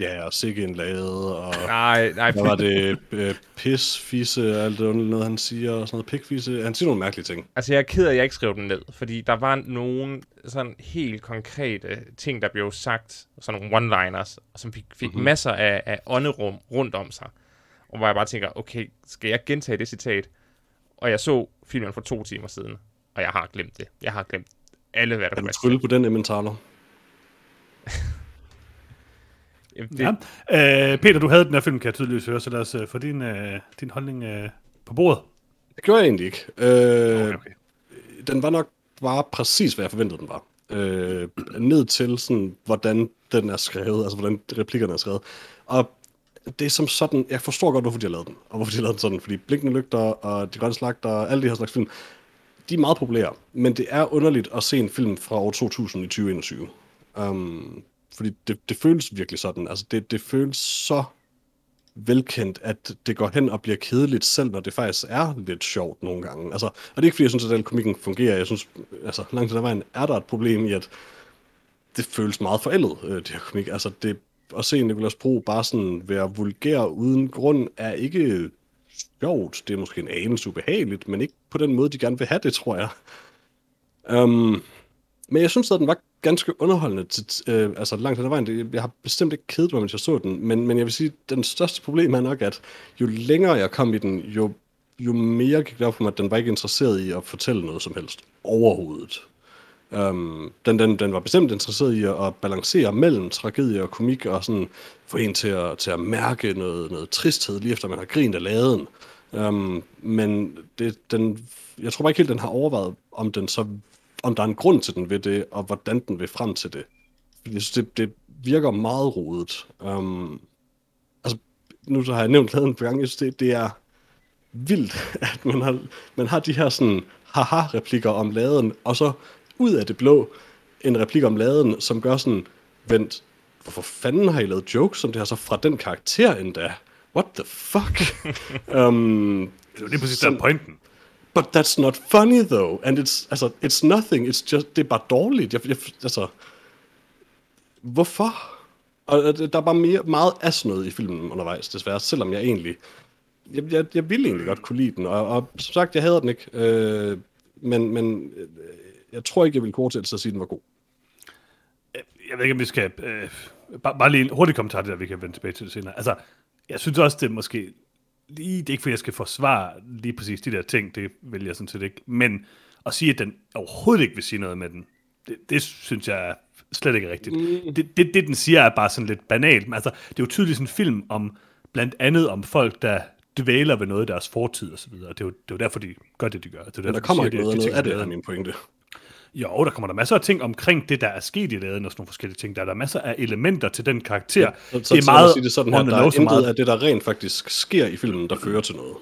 Ja, og sikke en lade, og Nej, nej, hvad var det? Øh, pis, fisse, alt det noget, han siger, og sådan noget pikfisse. Han siger nogle mærkelige ting. Altså, jeg er ked af, at jeg ikke skrev den ned, fordi der var nogle sådan helt konkrete ting, der blev sagt, sådan nogle one-liners, som fik, fik mm-hmm. masser af, af ånderum rundt om sig. Og hvor jeg bare tænker, okay, skal jeg gentage det citat? Og jeg så filmen for to timer siden, og jeg har glemt det. Jeg har glemt alle, hvad der Kan du trylle på den emmentaler? [laughs] Jamen, det, Ja. Øh, Peter, du havde den her film, kan jeg tydeligvis høre, så lad os øh, få din, øh, din holdning øh, på bordet. Det gjorde jeg egentlig ikke. Øh, Okay, okay. den var nok bare præcis, hvad jeg forventede, den var. Øh, ned til, sådan, hvordan den er skrevet, altså hvordan replikkerne er skrevet. Og det er som sådan, jeg forstår godt, hvorfor de har lavet den, og hvorfor de har lavet den sådan, fordi Blinkende Lygter og De Grønne Slagter og alle de her slags film, de er meget populære, men det er underligt at se en film fra år 2000 i 2021. Um, fordi det, det føles virkelig sådan, altså det, det føles så velkendt, at det går hen og bliver kedeligt, selv når det faktisk er lidt sjovt nogle gange. Altså, og det er ikke fordi, jeg synes, at den komikken fungerer. Jeg synes, altså langt til den vejen er der et problem i, at det føles meget forældet, øh, det her komik. Altså, det, at se Nicolas Bro bare sådan være vulgær uden grund, er ikke sjovt. Det er måske en anelse ubehageligt, men ikke på den måde, de gerne vil have det, tror jeg. Um, men jeg synes, at den var ganske underholdende, til, øh, altså langt hen ad vejen. Jeg har bestemt ikke kedet mig, mens jeg så den, men, men jeg vil sige, at den største problem er nok, at jo længere jeg kom i den, jo, jo mere gik det op for mig, at den var ikke interesseret i at fortælle noget som helst overhovedet. Um, den, den, den var bestemt interesseret i at, at balancere mellem tragedie og komik, og sådan få en til at, til at mærke noget, noget tristhed, lige efter man har grint af laden. Um, men det, den, jeg tror bare ikke helt, den har overvejet, om den så om der er en grund til, den ved det, og hvordan den vil frem til det. Fordi jeg synes, det, det virker meget rodet. Um, altså, nu så har jeg nævnt laden på gang, det, det er vildt, [laughs] at man har, man har de her sådan haha-replikker om laden, og så ud af det blå en replik om laden, som gør sådan, vent, hvorfor fanden har I lavet jokes om det her så fra den karakter endda? What the fuck? um, [laughs] Det er præcis der er pointen. But that's not funny though, and it's altså it's nothing. It's just det er bare dårligt. Jeg, jeg, altså hvorfor? Og der er bare mere, meget af sådan noget i filmen undervejs, desværre, selvom jeg egentlig jeg, jeg, jeg ville egentlig godt kunne lide den, og, og som sagt, jeg hader den ikke, øh, men, men øh, jeg tror ikke, jeg ville korte til at sige, at den var god. Øh, jeg ved ikke, om vi skal... Øh, bare, bare lige en hurtig kommentar det, der vi kan vende tilbage til det senere. Altså, jeg synes også, det er måske... Lige, det er ikke, fordi jeg skal forsvare lige præcis de der ting, det vil jeg sådan set ikke. Men at sige, at den overhovedet ikke vil sige noget med den, det, det synes jeg er slet ikke rigtigt. Mm. Det, det, det, den siger, er bare sådan lidt banalt. Men altså, det er jo tydeligt sådan en film om, blandt andet om folk, der dvæler ved noget af deres fortid og så videre. Det er jo, det er jo derfor, de gør det, de gør. Det er jo Men derfor, der kommer de ikke siger, noget, de- de noget af det, er min pointe. Jo, der kommer der masser af ting omkring det, der er sket i laden, og sådan nogle forskellige ting. Der er der masser af elementer til den karakter. Så, så, det er meget, sige det sådan her, der er intet meget. af det, der rent faktisk sker i filmen, der fører til noget.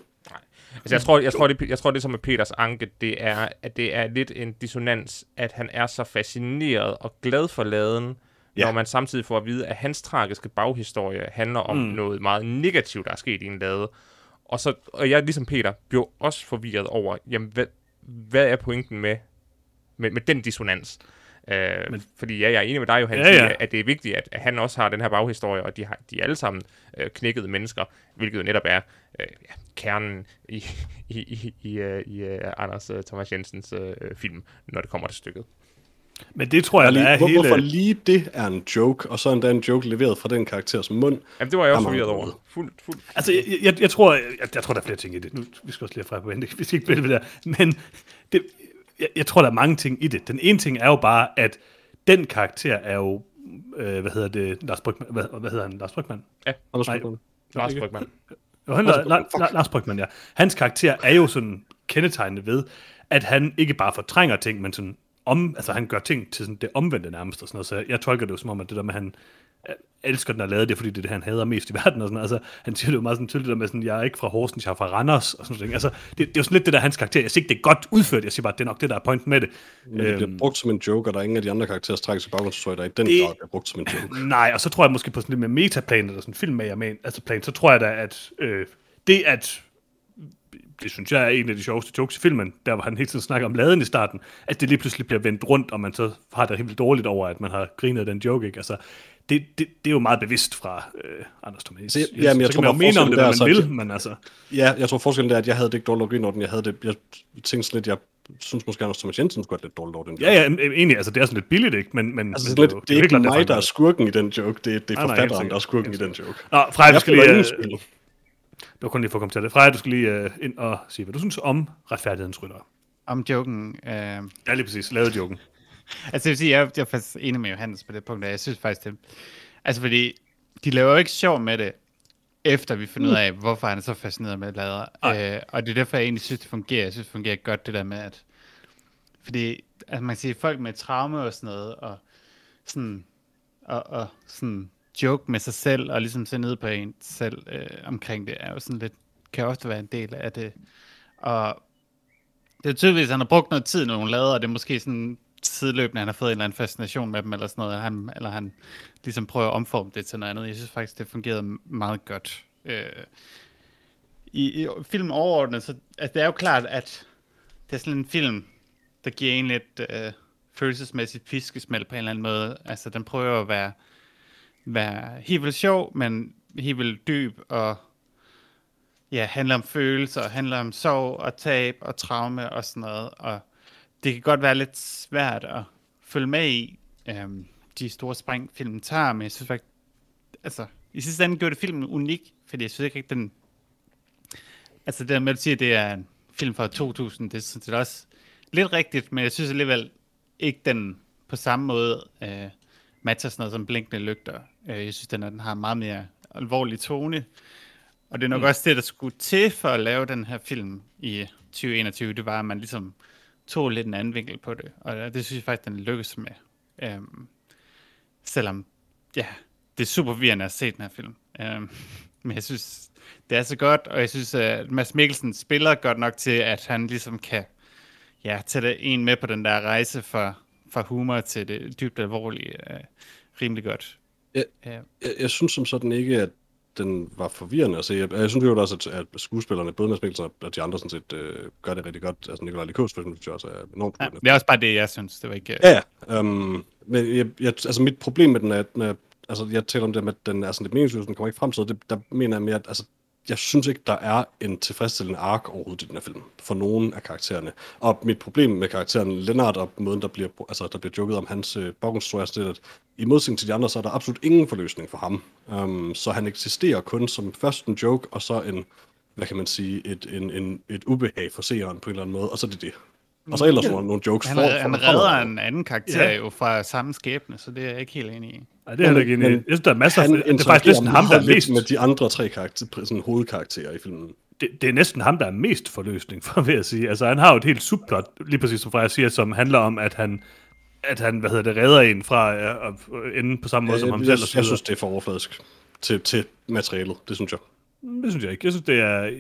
Altså, jeg tror, jeg tror, det, jeg tror, det som er Peters anke, det er, at det er lidt en dissonans, at han er så fascineret og glad for laden, ja. Ja. når man samtidig får at vide, at hans tragiske baghistorie handler om mm. noget meget negativt, der er sket i en lade. Og, så, og jeg, ligesom Peter, blev også forvirret over, jamen, hvad, hvad er pointen med, med, med den dissonans? Øh, Men, fordi ja, jeg er enig med dig, Johan, Ja, ja, at det er vigtigt, at, at han også har den her baghistorie, og de, har, de er alle sammen øh, knækkede mennesker, hvilket jo netop er øh, ja, kernen i, i, i, i, øh, i øh, Anders øh, Thomas Jensens øh, film, når det kommer til stykket. Men det tror jeg, Lige, er hvor, hele... Hvorfor lige det er en joke, og så endda en joke leveret fra den karakters mund? Jamen, det var jeg også forvirret over. Fuldt, fuldt. Altså, jeg, jeg, jeg, tror, jeg, jeg tror, der er flere ting i det. Nu, vi skal også lige fra på vente. Vi skal ikke vælge det der. Men det, jeg, jeg tror, der er mange ting i det. Den ene ting er jo bare, at den karakter er jo, øh, hvad hedder det, Lars Brygman, hvad, hvad hedder han, Lars Brygman? Anders Nej. Brygmann. Lars? Brygman. Jo, han, Lars la, Brygmann, la, fuck. Lars Brygman, ja. Hans karakter er jo sådan kendetegnet ved, at han ikke bare fortrænger ting, men sådan om, altså han gør ting til sådan det omvendte nærmest og sådan noget. Så jeg tolker det jo som om, at det der med, at han elsker den og lavet det, fordi det er det, han hader mest i verden. Og sådan. Altså, han siger det jo meget sådan tydeligt, der med sådan, jeg er ikke fra Horsens, jeg er fra Randers. Og sådan noget. Altså, det, det, er jo sådan lidt det der hans karakter. Jeg siger ikke, det er godt udført, jeg siger bare, at det er nok det, der er pointen med det. Men det bliver brugt som en joke, og der er ingen af de andre karakterers tragiske baggrundshistorie, der i den Det- grad bliver brugt som en joke. [laughs] Nej, og så tror jeg måske på sådan lidt mere metaplan, eller sådan filmmager med, altså plan, så tror jeg da, at øh, det at, det synes jeg er en af de sjoveste jokes i filmen, der hvor han hele tiden snakker om laden i starten, at det lige pludselig bliver vendt rundt, og man så har det helt dårligt over, at man har grinet den joke, ikke? Altså, det, det, det er jo meget bevidst fra øh, Anders Thomas. Så jeg- jamen, jeg så tror kan man jo mene om det, hvad man er så, vil, men altså... Ja, jeg tror forskellen er, at jeg havde det ikke dårligt grine over den. Jeg havde det, jeg tænkte sådan lidt, jeg synes måske, Anders Thomas Jensen skulle have lidt dårligt over den. Ja, ja, egentlig, altså det er sådan lidt billigt, ikke? Men, men, Altså, men sådan lidt, det er ikke klart, mig, der er skurken i den joke. Det, det er Nej, nej, helt forfatteren, sikkert. der er skurken i den joke. Nå, Freja, du skal lige... Øh, du kan lige få kommet til det. Freja, du skal lige øh, ind og sige, hvad du synes om retfærdighedens rytter. Om joken. Øh, Ja, lige præcis. Lavet joken. Altså, jeg vil sige, jeg, jeg er faktisk enig med Johannes på det punkt, og jeg synes faktisk, det... Altså, fordi de laver jo ikke sjov med det, efter vi finder ud af, hvorfor han er så fascineret med lader. Øh, og det er derfor, jeg egentlig synes, det fungerer. Jeg synes, det fungerer godt, det der med, at... Fordi, altså, man kan sige, folk med traume og sådan noget, og sådan... Og, og sådan joke med sig selv, og ligesom se ned på en selv øh, omkring det, er jo sådan lidt... Kan ofte være en del af det. Og det er tydeligvis, at han har brugt noget tid, når hun lader, og det er måske sådan sideløbende, han har fået en eller anden fascination med dem, eller sådan noget, han, eller han ligesom prøver at omforme det til noget andet. Jeg synes faktisk, det fungerede meget godt. Øh, i, I filmen overordnet, så altså, det er jo klart, at det er sådan en film, der giver en lidt øh, følelsesmæssigt piskesmæld på en eller anden måde. Altså, den prøver at være, være helt vildt sjov, men helt vildt dyb, og ja, handler om følelser, handler om sorg og tab og traume og sådan noget. Og det kan godt være lidt svært at følge med i øhm, de store spring, filmen tager, men jeg synes faktisk, altså, i sidste ende gjorde det filmen unik, fordi jeg synes ikke, at den, altså det der med at sige, at det er en film fra 2000, det er sådan set også lidt rigtigt, men jeg synes alligevel ikke, den på samme måde øh, matcher sådan noget som blinkende lygter. Øh, jeg synes, den, den har en meget mere alvorlig tone, og det er nok mm. også det, der skulle til for at lave den her film i 2021, det var, at man ligesom tog lidt en anden vinkel på det, og det synes jeg faktisk, den lykkes med. Øhm, selvom, ja, det er super virrende at se den her film. Øhm, [laughs] men jeg synes, det er så godt, og jeg synes, at Mads Mikkelsen spiller godt nok til, at han ligesom kan ja, tage en med på den der rejse fra, fra humor til det dybt alvorlige øh, rimelig godt. Ja. Ja. Jeg, jeg synes som sådan ikke, at den var forvirrende at se. Jeg, jeg synes jo også, at, at skuespillerne, både Mads Mikkelsen og de andre, sådan set, øh, gør det rigtig godt. Altså Nikolaj Likos, for eksempel, også er enormt Ja, det er også bare det, jeg synes. Det var ikke... Ja, ja. Um, men jeg, jeg, altså mit problem med den er, at jeg, altså jeg taler om det med, at den er sådan lidt meningsløs, den kommer ikke frem til, det, der mener jeg mere, at altså, jeg synes ikke, der er en tilfredsstillende ark overhovedet i den her film, for nogen af karaktererne. Og mit problem med karakteren Lennart, og måden, der bliver, altså, der bliver joket om hans øh, baggrundshistorie, er at i modsætning til de andre, så er der absolut ingen forløsning for ham. Um, så han eksisterer kun som først en joke, og så en, hvad kan man sige, et, en, en, et ubehag for seeren på en eller anden måde, og så er det det. Og så ellers nogle, nogle jokes Han, for, for, han redder en anden karakter Ja. ja. jo fra samme skæbne, så det er jeg ikke helt enig i. Nej, det er heller ikke enig. i. Jeg synes, der er masser af... Han Det er faktisk næsten ham, der er mest... med de andre tre karakter, sådan, hovedkarakterer i filmen. det, det er næsten ham, der er mest forløsning [laughs] for, vil jeg sige. Altså, han har jo et helt subplot, lige præcis som Freja siger, som handler om, at han, at han hvad hedder det, redder en fra at ende på samme måde som jeg, ham jeg, selv. jeg, jeg synes, det er for overfladisk til, til materialet, det synes jeg. Det synes jeg ikke. Jeg synes, det er...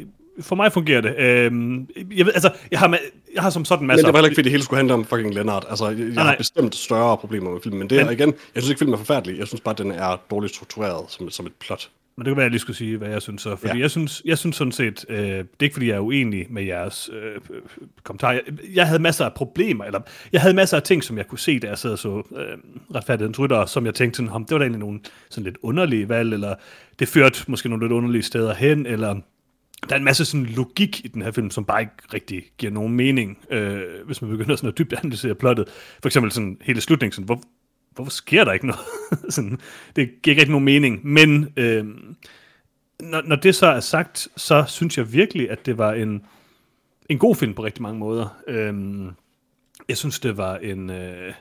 For mig fungerer det. Øhm, jeg, ved, altså, jeg har, jeg har som sådan Men masser... det var heller ikke, fordi det hele skulle handle om fucking Leonard. Altså, jeg, jeg nej. har bestemt større problemer med filmen, men det er Men- igen, jeg synes ikke, filmen er forfærdelig. Jeg synes bare, den er dårligt struktureret som, som et plot. Men det kan være, jeg lige skulle sige, hvad jeg synes så. Fordi Ja. jeg, synes, jeg synes sådan set, øh, det er ikke fordi, jeg er uenig med jeres øh, øh, kommentarer. Jeg, jeg havde masser af problemer, eller jeg havde masser af ting, som jeg kunne se, da jeg sad og så øh, retfærdighedens rytter, som jeg tænkte sådan, "Hom, det var da egentlig nogle sådan lidt underlige valg, eller det førte måske nogle lidt underlige steder hen, eller der er en masse sådan logik i den her film, som bare ikke rigtig giver nogen mening, øh, hvis man begynder sådan at dybt analysere plottet. For eksempel sådan hele slutningen, sådan, hvor, hvorfor sker der ikke noget? [laughs] sådan, det giver ikke rigtig nogen mening, men øh, når, når det så er sagt, så synes jeg virkelig, at det var en, en god film på rigtig mange måder. Øh, jeg synes, det var en, øh,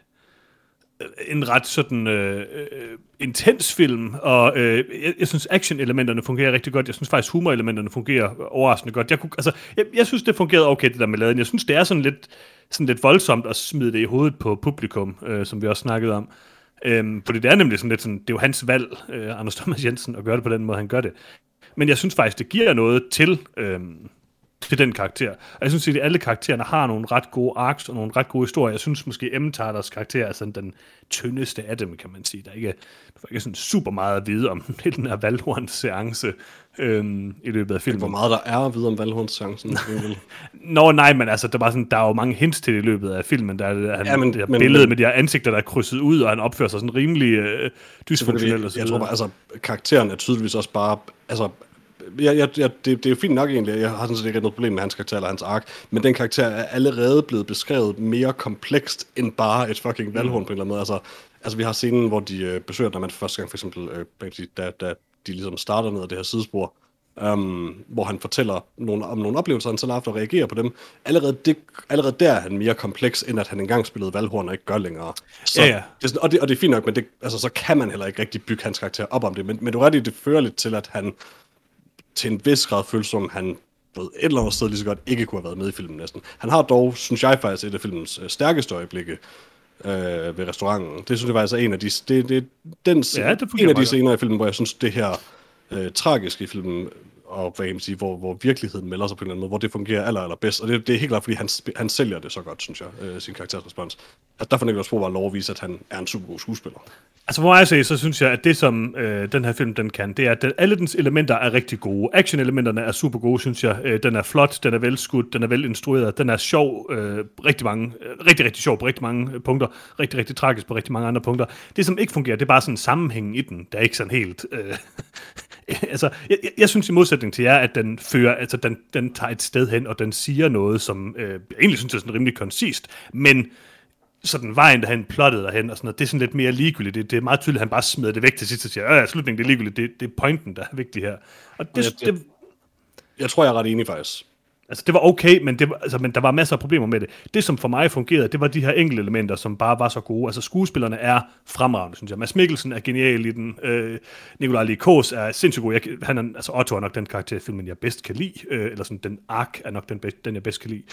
en ret sådan øh, øh, intens film, og øh, jeg, jeg synes, action-elementerne fungerer rigtig godt. Jeg synes faktisk, humor-elementerne fungerer overraskende godt. Jeg, kunne, altså, jeg, jeg synes, det fungerede okay, det der med laden. Jeg synes, det er sådan lidt, sådan lidt voldsomt at smide det i hovedet på publikum, øh, som vi også snakkede om. Øhm, fordi det er nemlig sådan lidt sådan, det er jo hans valg, øh, Anders Thomas Jensen, at gøre det på den måde, han gør det. Men jeg synes faktisk, det giver noget til, øhm, til den karakter. Og jeg synes, at alle karaktererne har nogle ret gode arcs og nogle ret gode historier. Jeg synes måske, Emmentatters karakter er sådan den tyndeste af dem, kan man sige. Der er ikke, der er ikke sådan super meget at vide om [laughs] den her Valhorn-seance øhm, i løbet af filmen. Hvor meget der er at vide om Valhorns-chancen. [laughs] Nå, nej, men altså, der, var sådan, der er jo mange hints til det i løbet af filmen. Der er det, han, Ja, men- det her men- billede men- med de her ansigter, der er krydset ud, og han opfører sig sådan rimelig øh, dysfunktionelt. så jeg tror bare, altså, karakteren er tydeligvis også bare, altså, jeg, jeg, jeg, det, det er jo fint nok egentlig, jeg har sådan set ikke noget problem med hans karakter eller hans ark, men den karakter er allerede blevet beskrevet mere komplekst end bare et fucking valghorn på en eller anden måde. Altså, altså vi har scenen, hvor de øh, besøger, når man for første gang for eksempel, øh, da, da de ligesom starter ned ad det her sidespor, um, hvor han fortæller nogle, om nogle oplevelser, han selv har haft og reagerer på dem. Allerede, det, allerede der er han mere kompleks, end at han engang spillede valghorn og ikke gør længere. Så, Ja, ja. Det er sådan, og, det, og det er fint nok, men det, altså, så kan man heller ikke rigtig bygge hans karakter op om det. Men, men du er ret i, det fører lidt til, at han til en vis grad føles som, han på et eller andet sted lige så godt ikke kunne have været med i filmen næsten. Han har dog, synes jeg faktisk, et af filmens øh, stærkeste øjeblikke øh, ved restauranten. Det synes jeg faktisk er en af de... Det, det, den, Ja, det en af de scener i filmen, hvor jeg synes, det her øh, tragiske i filmen, og hvad kan man sige, hvor, hvor virkeligheden melder sig på en eller anden måde, hvor det fungerer aller, aller bedst. Og det, det er helt klart, fordi han, han sælger det så godt, synes jeg, øh, sin karaktersrespons. At der får Niklas Bro var lov at vise, at han er en super god skuespiller. Altså for mig at se, så synes jeg, at det som øh, den her film den kan, det er, at den, alle dens elementer er rigtig gode. Action-elementerne er super gode, synes jeg. Øh, den er flot, den er velskudt, den er velinstrueret, den er sjov, øh, rigtig mange, øh, rigtig, rigtig sjov på rigtig mange øh, punkter, rigtig, rigtig tragisk på rigtig mange andre punkter. Det, som ikke fungerer, det er bare sådan sammenhængen i den, der er ikke sådan helt... Øh, [laughs] [laughs] altså, jeg, jeg, jeg synes i modsætning til jer, at den fører, altså den, den tager et sted hen, og den siger noget, som øh, jeg egentlig synes er sådan rimelig koncist, men sådan vejen derhen, plottet derhen og sådan noget, det er sådan lidt mere ligegyldigt. Det, det er meget tydeligt, at han bare smider det væk til sidst og siger, ja, slutningen det er ligegyldigt, det, det er pointen, der er vigtig her. Og det, jeg- jeg- det, Jeg tror, jeg er ret enig faktisk altså, det var okay, men, det var, altså, men der var masser af problemer med det. Det, som for mig fungerede, det var de her enkelte elementer, som bare var så gode. Altså, skuespillerne er fremragende, synes jeg. Mads Mikkelsen er genial i den. Øh, Nikolaj Likos er sindssygt god. Jeg, han er, altså, Otto er nok den karakter i filmen, jeg bedst kan lide. Øh, eller sådan, den ark er nok den, bedst, den jeg bedst kan lide.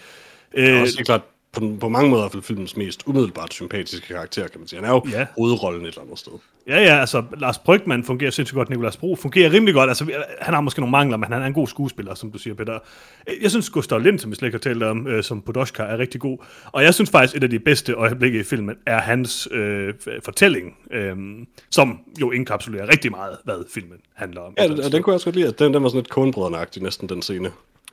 Øh, Øh, også helt klart på, på mange måder i hvert fald filmens mest umiddelbart sympatiske karakter, kan man sige. Han er jo Ja. hovedrollen et eller andet sted. Ja, ja, altså Lars Brygman fungerer sindssygt godt, Nicolas Bro fungerer rimelig godt. Altså, han har måske nogle mangler, men han er en god skuespiller, som du siger, Peter. Jeg synes, Gustav Lind, som vi slet ikke har talt om, øh, som Podoshka, er rigtig god. Og jeg synes faktisk, et af de bedste øjeblikke i filmen er hans øh, fortælling, øh, som jo indkapsulerer rigtig meget, hvad filmen handler om. Ja, og den kunne jeg også godt lide, at den, den var sådan lidt konebrødrene næsten, den scene.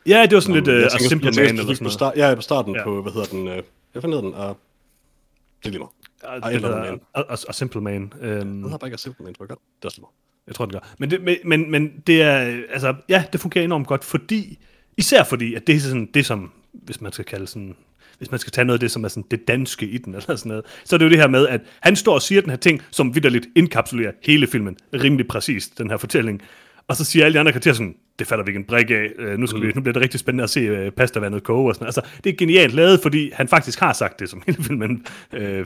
Ja, det var sådan lidt Jeg øh, A tænker- Simple jeg Man eller sådan noget. Ja, på starten Ja. på, hvad hedder den, øh, hvad fanden den? Uh, det er lige meget. Det man. A, A, A Simple Man. Øh, Den hedder bare ikke Simple Man, tror jeg godt. Det er også. Jeg tror, den gør. Men det, men, men, det er, altså, ja, det fungerer enormt godt, fordi, især fordi, at det er sådan, det som, hvis man skal kalde sådan, hvis man skal tage noget af det, som er sådan det danske i den, [laughs] eller sådan noget, så er det jo det her med, at han står og siger den her ting, som vidderligt indkapsulerer hele filmen, rimelig præcist, den her fortælling, og så siger alle de andre karakterer sådan, det falder vi ikke en brik af. Øh, nu, skal mm. vi, nu bliver det rigtig spændende at se øh, pastavandet koge og sådan Altså, det er genialt lavet, fordi han faktisk har sagt det, som hele filmen øh,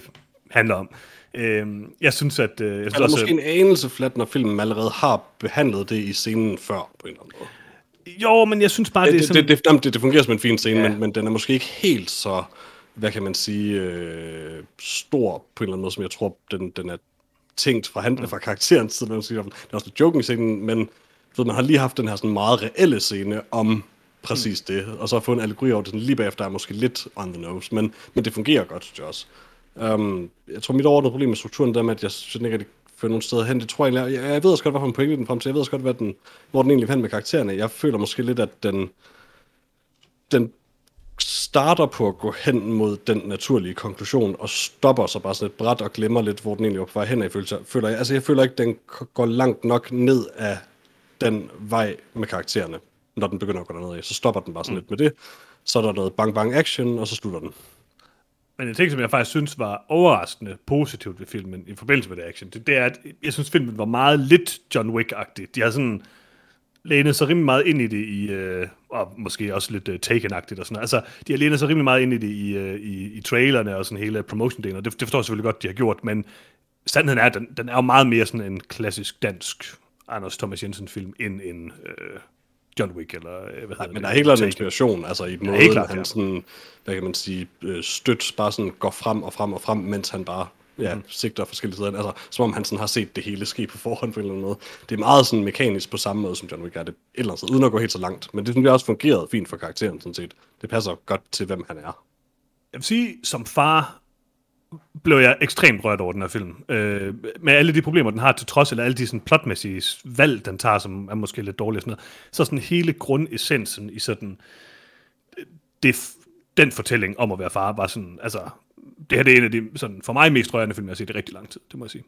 handler om. Øh, jeg synes, at... Øh, jeg synes er der også, måske en anelse flat, når filmen allerede har behandlet det i scenen før, på en eller anden måde? Jo, men jeg synes bare, det, Det, er sådan... det, det, det, det fungerer som en fin scene, Ja. men, men den er måske ikke helt så, hvad kan man sige, øh, stor på en eller anden måde, som jeg tror, den, den er tænkt fra, han, fra karakterens side. Det er også lidt joking i scenen, men ved, man har lige haft den her sådan meget reelle scene om præcis det, og så har fået en allegori over det sådan lige bagefter er måske lidt on the nose, men, men det fungerer godt, synes jeg også. Um, jeg tror, mit overordnede problem med strukturen, der med, at jeg synes den ikke, at det fører nogen steder hen, det tror jeg egentlig, jeg, jeg ved også godt, hvorfor en pointe den frem til, jeg ved også godt, hvad den, hvor den egentlig hen med karaktererne. Jeg føler måske lidt, at den, den starter på at gå hen mod den naturlige konklusion, og stopper sig bare sådan et bræt og glemmer lidt, hvor den egentlig var på vej hen af, føler, jeg. Altså, jeg føler ikke, den k- går langt nok ned af den vej med karaktererne, når den begynder at gå derned af. Så stopper den bare sådan mm. lidt med det. Så er der noget bang bang action, og så slutter den. Men en ting, som jeg faktisk synes var overraskende positivt ved filmen i forbindelse med det action, det, det er, at jeg synes, filmen var meget lidt John Wick-agtig. De har sådan lænet sig rimelig meget ind i det, i, øh, og måske også lidt øh, Taken-agtigt og sådan noget. Altså, de har lænet sig rimelig meget ind i det i, øh, i, i trailerne og sådan hele promotion-delen, og det, det forstår jeg selvfølgelig godt, de har gjort, men sandheden er, at den, den er jo meget mere sådan en klassisk dansk Anders Thomas Jensen-film, end en øh, John Wick, eller øh, hvad hedder Nej, det? men der er helt klart en inspiration, altså i måden, helt klart, han ja. sådan, hvad kan man sige, øh, støt bare sådan går frem og frem og frem, mens han bare ja, mm. sigter forskellige sider. Altså, som om han sådan har set det hele ske på forhånd på en eller anden måde. Det er meget sådan mekanisk på samme måde, som John Wick er det et eller andet uden at gå helt så langt. Men det synes jeg også fungerede fint for karakteren, sådan set. Det passer godt til, hvem han er. Jeg vil sige, som far blev jeg ekstremt rørt over den her film. Øh, med alle de problemer, den har til trods, eller alle de sådan, plotmæssige valg, den tager, som er måske lidt dårlige og sådan noget, så sådan hele grundessensen i sådan, det, den fortælling om at være far, var sådan, altså, det her det er en af de sådan, for mig mest rørende film, jeg har set i rigtig lang tid, det må jeg sige.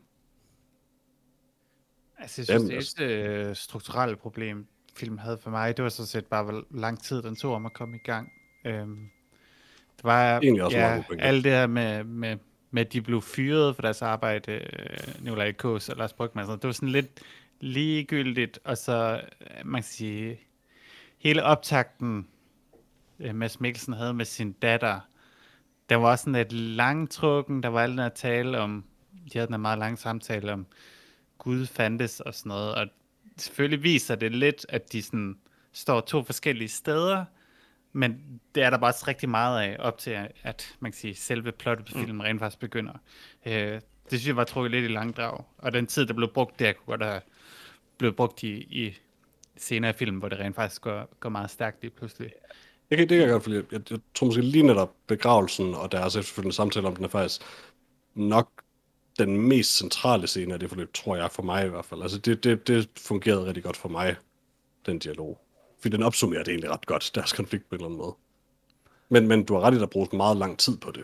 Altså, jeg Jamen, synes, det eneste øh, strukturelle problem, filmen havde for mig, det var sådan set bare, hvor lang tid den tog om at komme i gang. Øhm, det var Egentlig også meget ja, pointe. alt det her med, med, med, at de blev fyret for deres arbejde, øh, Nikolaj Kås og Lars Brygman, det var sådan lidt ligegyldigt, og så, øh, man kan sige, hele optakten, øh, Mads Mikkelsen havde med sin datter, der var også sådan lidt langtrukken, der var alt den her tale om, de havde den her meget lange samtale om, Gud fandtes og sådan noget, og selvfølgelig viser det lidt, at de sådan står to forskellige steder, men det er der bare også rigtig meget af, op til at man kan sige, selve plottet på filmen rent faktisk begynder. Øh, det synes jeg var trukket lidt i langdrag, og den tid, der blev brugt der, kunne godt have blevet brugt i, i senere film, hvor det rent faktisk går, går meget stærkt lige pludselig. Jeg kan, det kan jeg godt fordi jeg, jeg tror måske lige netop begravelsen og deres efterfølgende samtale om den er faktisk nok den mest centrale scene af det forløb, tror jeg, for mig i hvert fald. Altså det, det, det fungerede rigtig godt for mig, den dialog. Fordi den opsummerer det egentlig ret godt, deres konflikt på en eller anden måde. Men, men du har ret i, at der brugt meget lang tid på det.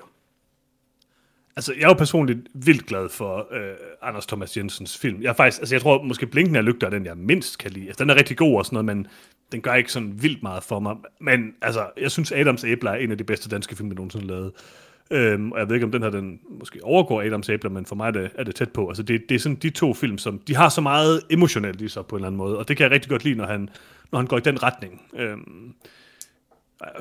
Altså, jeg er jo personligt vildt glad for øh, Anders Thomas Jensens film. Jeg er faktisk, altså jeg tror måske Blinken er lygter er den, jeg mindst kan lide. Altså, den er rigtig god og sådan noget, men den gør ikke sådan vildt meget for mig. Men altså, jeg synes Adams Æbler er en af de bedste danske film, der nogensinde har lavet. Øhm, og jeg ved ikke, om den her den måske overgår Adams Æbler, men for mig er det, er det tæt på. Altså, det, det er sådan de to film, som de har så meget emotionelt i sig på en eller anden måde. Og det kan jeg rigtig godt lide, når han, når han går i den retning. Øhm,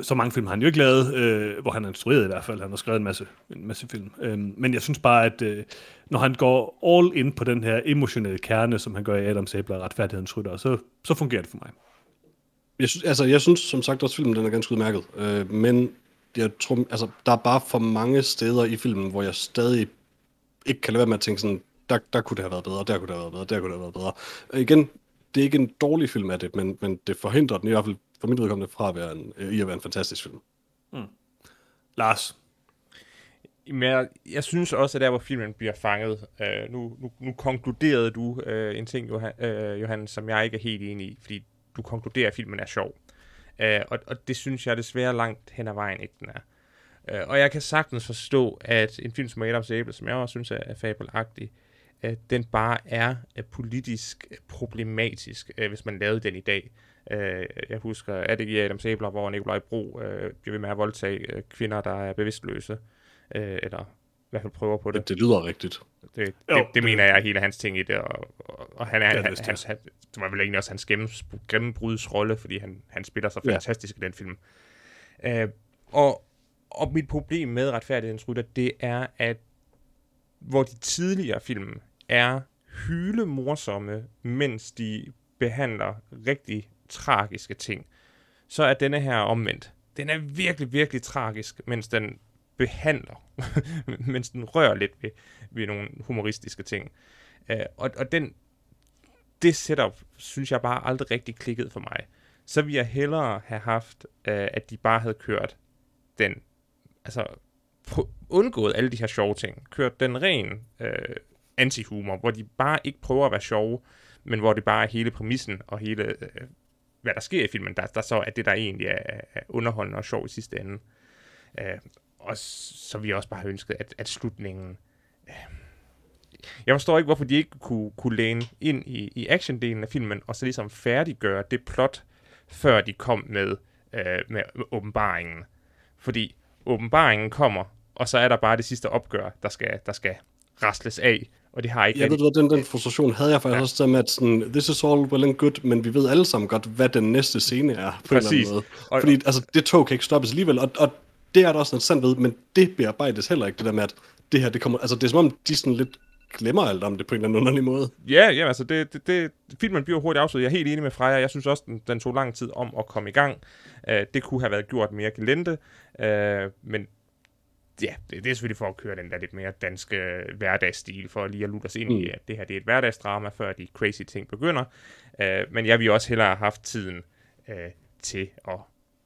så mange film har han jo ikke lavet, øh, hvor han har instrueret i hvert fald. Han har skrevet en masse, en masse film. Øhm, men jeg synes bare, at øh, når han går all in på den her emotionelle kerne, som han gør i Adams Æbler og Retfærdighedens Rytter, så, så fungerer det for mig. Jeg synes, altså, jeg synes som sagt også, filmen den er ganske udmærket. Øh, men jeg tror, altså, der er bare for mange steder i filmen, hvor jeg stadig ikke kan lade være med at tænke sådan, der, der kunne det have været bedre, der kunne det have været bedre, der kunne det have været bedre. Og igen, det er ikke en dårlig film af det, men, men det forhindrer den i hvert fald for mit vedkommende fra at være en, øh, i at være en fantastisk film. Lars, Men jeg, jeg synes også, at der, hvor filmen bliver fanget, øh, nu, nu, nu konkluderede du øh, en ting, Johan, øh, Johan, som jeg ikke er helt enig i, fordi du konkluderer, at filmen er sjov. Øh, og, og det synes jeg desværre langt hen ad vejen ikke, den er. Øh, og jeg kan sagtens forstå, at en film som Adams Æble, som jeg også synes er, er fabelagtig, øh, den bare er øh, politisk problematisk, øh, hvis man lavede den i dag. Øh, jeg husker, at det i Adams Æbler, hvor Nikolaj Bro øh, bliver ved med at voldtage øh, kvinder, der er bevidstløse, øh, eller hvert fald prøver på det. Det, det lyder rigtigt. Det, det, Jo, det, det- mener jeg er hele hans ting i det, og, og, og han er, Ja, han, det er han, han, det var vel egentlig også hans gennem- gennembrudsrolle, fordi han, han spiller så Ja. fantastisk i den film. Øh, og, og mit problem med retfærdighedens rytter, det er, at hvor de tidligere film er hyle morsomme, mens de behandler rigtig tragiske ting, så er denne her omvendt. Den er virkelig, virkelig tragisk, mens den behandler, [laughs] mens den rører lidt ved, ved nogle humoristiske ting. Øh, og, og den, det setup, synes jeg bare aldrig rigtig klikkede for mig. Så ville jeg hellere have haft, øh, at de bare havde kørt den, altså pr- undgået alle de her sjove ting. Kørt den ren øh, anti-humor, hvor de bare ikke prøver at være sjove, men hvor det bare er hele præmissen og hele, øh, hvad der sker i filmen, der, der så er det, der egentlig er, er underholdende og sjov i sidste ende. Øh, og så vi også bare have ønsket, at, at slutningen... Øh, jeg forstår ikke, hvorfor de ikke kunne, kunne læne ind i, i actiondelen af filmen, og så ligesom færdiggøre det plot, før de kom med, øh, med, med åbenbaringen. Fordi åbenbaringen kommer, og så er der bare det sidste opgør, der skal, der skal rasles af, og det har ikke Jeg ved, hvad, den, den frustration havde jeg faktisk ja. også med, at sådan, this is all well and good, men vi ved alle sammen godt, hvad den næste scene er, på Præcis. en eller anden måde. Og- Fordi altså, det tog kan ikke stoppes alligevel, og, og det er der også noget sandt ved, men det bearbejdes heller ikke, det der med, at det her, det kommer, altså det er som om, de sådan lidt glemmer alt om det på en eller anden underlig måde. Ja, ja, altså det, det, det, filmen bliver hurtigt afsluttet. Jeg er helt enig med Freja. Jeg synes også, den, den tog lang tid om at komme i gang. Uh, det kunne have været gjort mere gelente, uh, men ja, det, det er selvfølgelig for at køre den der lidt mere danske hverdagsstil, for lige at lutte os ind mm. i, at det her det er et hverdagsdrama, før de crazy ting begynder. Uh, men jeg vil også hellere have haft tiden uh, til at,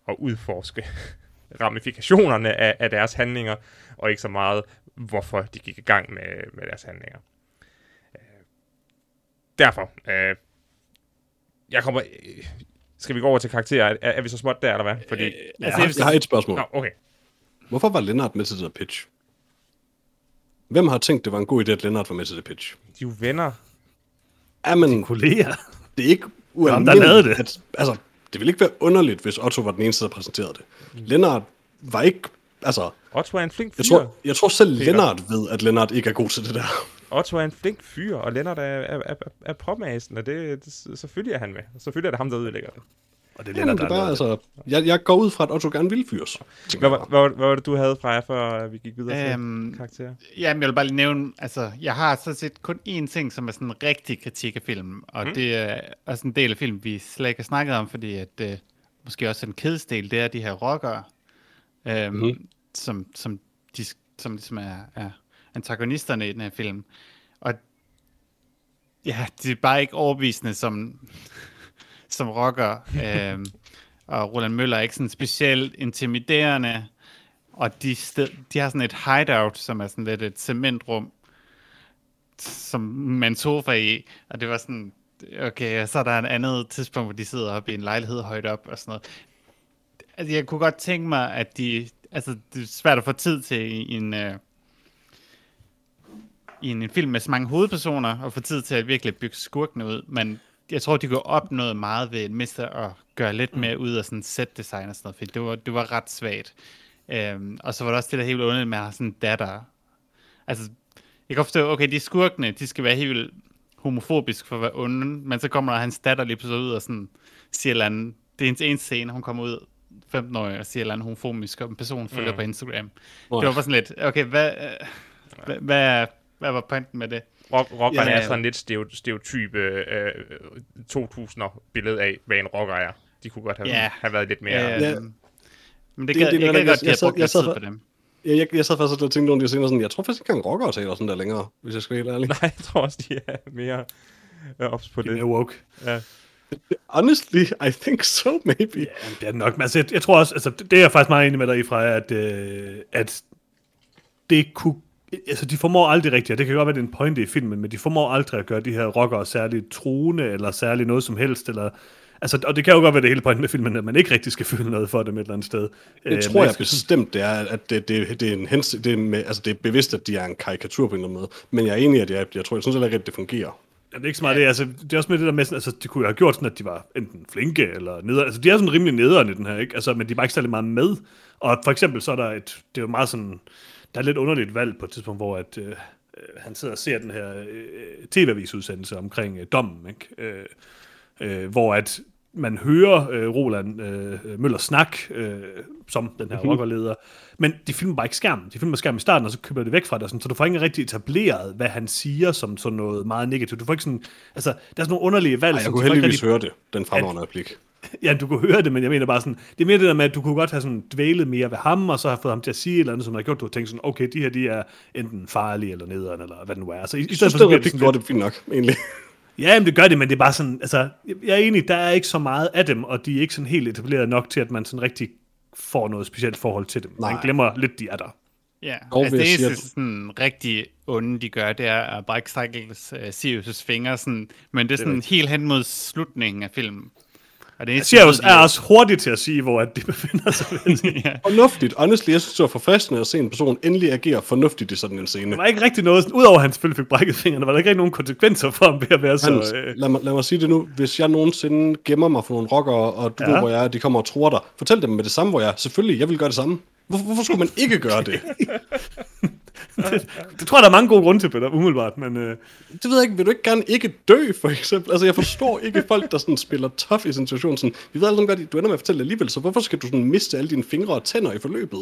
at udforske [laughs] ramifikationerne af, af deres handlinger, og ikke så meget, hvorfor de gik i gang med, med deres handlinger derfor, øh, jeg kommer... Øh, skal vi gå over til karakterer? Er, er vi så småt der, eller hvad? Fordi... Øh, Jeg har, jeg har et spørgsmål. Nå, okay. Hvorfor var Lennart med til det pitch? Hvem har tænkt, det var en god idé, at Lennart var med til det pitch? De er jo venner. Ja, men Kolleger. det er ikke ualmindeligt. der lavede det. At, altså, det ville ikke være underligt, hvis Otto var den eneste, der præsenterede det. Lennart var ikke... Altså, Otto er en flink fyr. jeg tror, jeg tror selv Peter. Lennart ved, at Lennart ikke er god til det der. Otto er en flink fyr, og Lennart er, er, er, er, påmasen, og det, det, selvfølgelig er han med. Selvfølgelig er det ham, der ødelægger det. Og det er Jamen, det er der bare, altså, jeg, jeg går ud fra, at Otto gerne vil fyres. Hvad, hvad, hvad, hvad var det, du havde fra jer, før vi gik videre til Øhm, karakterer? Jamen, jeg vil bare lige nævne, altså, jeg har så set kun én ting, som er sådan en rigtig kritik af filmen, og mm. det er også en del af filmen, vi slet ikke har snakket om, fordi at, øh, måske også en kedesdel, det er de her rockere, øhm, mm. som, som, de, som ligesom er, er antagonisterne i den her film. Og ja, de er bare ikke overbevisende som, som rocker. øh, og Roland Møller er ikke sådan specielt intimiderende. Og de, sted, de har sådan et hideout, som er sådan lidt et cementrum, som man sofa i. Og det var sådan, okay, og så er der et andet tidspunkt, hvor de sidder oppe i en lejlighed højt op og sådan noget. Altså, jeg kunne godt tænke mig, at de... Altså, det er svært at få tid til i en... Øh, i en, en film med så mange hovedpersoner, og få tid til at virkelig bygge skurkene ud, men jeg tror, de kunne opnå meget ved mindst at gøre lidt mere ud af sådan set design og sådan noget, for det var, det var ret svagt. Øhm, og så var der også det der helt underligt med at have sådan en datter. Altså, jeg kan forstå, okay, de skurkene, de skal være helt vildt homofobisk for at være onde, men så kommer der hans datter lige pludselig ud og sådan siger eller andet, det er hendes ene scene, hun kommer ud 15 år og siger eller andet homofobisk, og en person følger mm. på Instagram. Wow. Det var bare sådan lidt, okay, hvad, øh, hvad, hvad, hvad var pointen med det? Rock, rockeren Ja, er ja. sådan lidt stereotype øh, 2000'er billede af, hvad en rocker er. De kunne godt have, Ja. have været lidt mere... Øh, Ja. Men det, Det- det, det er jeg kan jeg- godt, de jeg sad- jeg lidt sad på dem. Jeg, jeg, jeg sad faktisk og tænkte nogle af de sådan, jeg tror faktisk ikke engang rockere taler sådan der længere, hvis jeg skal være helt ærlig. [laughs] Nej, jeg tror også, de er mere øh, ops på Det er det. mere woke. Ja. Honestly, I think so, maybe. Ja, det er det nok. Men altså, jeg, jeg tror også, altså, det det er jeg faktisk meget enig med dig i, Freja, at, øh, at det kunne... Altså, de formår aldrig rigtigt, og det kan godt være, det er en pointe i filmen, men de formår aldrig at gøre de her rockere særligt truende, eller særligt noget som helst, eller... Altså, og det kan jo godt være det hele pointen med filmen, at man ikke rigtig skal føle noget for dem et eller andet sted. Det Øh, tror jeg skal- bestemt, det er, at det, det, det, er, en hens, det, er, med, altså det er bevidst, at de er en karikatur på en eller anden måde. Men jeg er enig i, at jeg, jeg tror, jeg synes heller ikke, at det fungerer. Ja, det er ikke så meget det. Altså, det er også med det der med, sådan, altså, de kunne jo have gjort sådan, at de var enten flinke eller neder. Altså, de er sådan rimelig nederen i den her, ikke? Altså, men de bare ikke særlig meget med. Og for eksempel, så er der et, det er jo meget sådan, der er lidt underligt valg på et tidspunkt, hvor at, øh, øh, han sidder og ser den her øh, tv-avisudsendelse omkring øh, dommen, ikke? Øh, øh, hvor at man hører øh, Roland øh, Møller snak øh, som den her rockerleder, men de filmer bare ikke skærmen. De filmer skærmen i starten, og så køber det væk fra dig, sådan, så du får ikke rigtig etableret, hvad han siger som sådan noget meget negativt. Du får ikke sådan, altså, der er sådan nogle underlige valg. Ej, jeg kunne heldigvis rigtig- høre det, den fremragende replik. [laughs] Ja, du kunne høre det, men jeg mener bare sådan, det er mere det der med, at du kunne godt have sådan dvælet mere ved ham, og så have fået ham til at sige et eller andet, som har gjort, du har tænkt sådan, okay, de her, de er enten farlige eller nederen, eller hvad det nu er. Så i, i Jeg stedet synes, for, så det sådan gjorde det fint nok, egentlig. [laughs] ja, men det gør det, men det er bare sådan, altså, jeg er enig, der er ikke så meget af dem, og de er ikke sådan helt etableret nok til, at man sådan rigtig får noget specielt forhold til dem. Man Nej. glemmer lidt, de er der. Ja, Dog altså det sige, eneste sådan rigtig onde, de gør, det er at brække Cycles uh, Sirius' fingre, sådan, men det er sådan helt hen mod slutningen af filmen. Og det eneste, de- er også hurtigt til at sige, hvor at de befinder sig. [laughs] ja. Fornuftigt. Honestly, jeg synes, det var forfriskende at se en person endelig agere fornuftigt i sådan en scene. Der var ikke rigtig noget, sådan, udover at han selvfølgelig fik brækket fingrene, var der ikke rigtig nogen konsekvenser for ham ved at være så... Hans, Øh, lad, mig, lad mig sige det nu. Hvis jeg nogensinde gemmer mig for nogle rockere, og du Ja. ved, hvor jeg er, de kommer og tror dig, fortæl dem med det samme, hvor jeg er. Selvfølgelig, jeg vil gøre det samme. Hvorfor, hvorfor skulle man ikke gøre det? [laughs] det tror jeg, der er mange gode grunde til, Peter, umiddelbart, men... Øh, Det ved jeg ikke. Vil du ikke gerne ikke dø, for eksempel? Altså, jeg forstår ikke folk, der sådan spiller tough i situationen. Sådan, vi ved aldrig godt, du ender med at fortælle det alligevel, så hvorfor skal du sådan miste alle dine fingre og tænder i forløbet?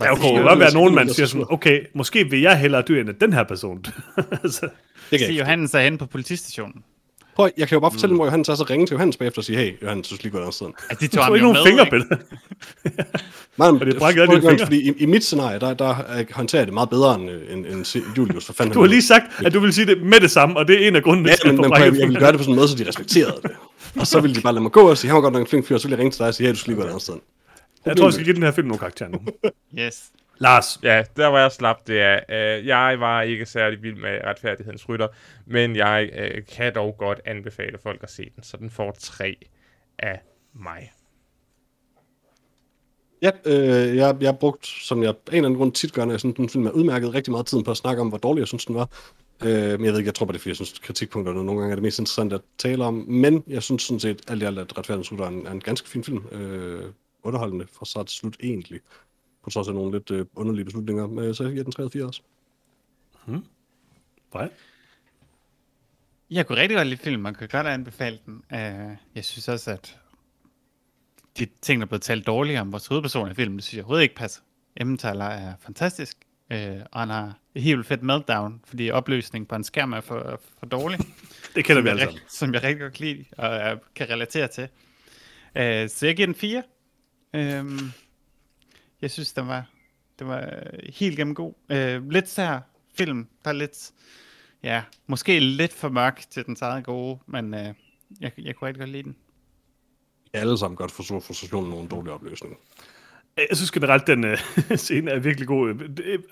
Der kunne jo jeg godt være nogen, så man er siger så sådan, okay, måske vil jeg hellere dø, end den her person. [laughs] altså, Det kan ikke. Johannes er henne på politistationen. Prøv, jeg kan jo bare fortælle dem, hvor Johannes er, så ringe til Johannes bagefter og sige, hey, Johannes, du skal lige gå andet sted. Altså, de du tog ham ikke jo nogen med, ikke? Peter. [laughs] Nej, men, det brækker alle dine at-. Fordi i, i mit scenarie, der, der håndterer jeg det meget bedre end, øh, end, end Julius. For fanden Du har lige sagt, at du vil sige det med det samme, og det er en af grundene Ja, til at men, få men jeg, jeg ville fingrene. gøre det på sådan en måde, så de respekterede det. Og så ville de bare lade mig gå og sige, han var godt nok en flink fyr, og så ville jeg ringe til dig og sige, hey, du skal lige gå andet sted. Jeg tror, jeg skal give den her film nogle karakterer nu. Yes. Lars, Ja, der var jeg slap, det er. Øh, jeg var ikke særlig vild med retfærdighedens rytter, men jeg øh, kan dog godt anbefale folk at se den, så den får tre af mig. Ja, øh, jeg, jeg har brugt, som jeg af en eller anden grund tit gør, når jeg synes, den film er udmærket, rigtig meget tiden på at snakke om, hvor dårlig jeg synes, den var. Øh, men jeg ved ikke, jeg tror bare, det er, fordi jeg synes, kritikpunkterne nogle gange er det mest interessante at tale om. Men jeg synes sådan set, alt i alt, at Retfærdighedens Rytter er en, er en ganske fin film. Øh, underholdende fra start til slut egentlig. På trods af nogle lidt øh, underlige beslutninger. Men så jeg giver den 3 4 også. Brian? Jeg kunne rigtig godt lide filmen, man kan godt anbefale den. Uh, jeg synes også, at de ting, der er blevet talt dårligt om vores hovedperson i filmen, det synes jeg overhovedet ikke passer. Emmentaler er fantastisk, uh, og han har et helt vildt fedt meltdown, fordi opløsningen på en skærm er for, for dårlig. [laughs] Det kender vi jeg, alle sammen. rigtig, som jeg rigtig godt kan lide, og jeg kan relatere til. Uh, så jeg giver den 4. Um, jeg synes, den var, den var øh, helt gennem god. Uh, lidt sær film, der er lidt, ja, måske lidt for mørk til den eget gode, men uh, jeg, jeg kunne rigtig godt lide den. Jeg alle sammen godt forstå frustrationen over en dårlig opløsning. Jeg synes generelt, den uh, [laughs] scene er virkelig god.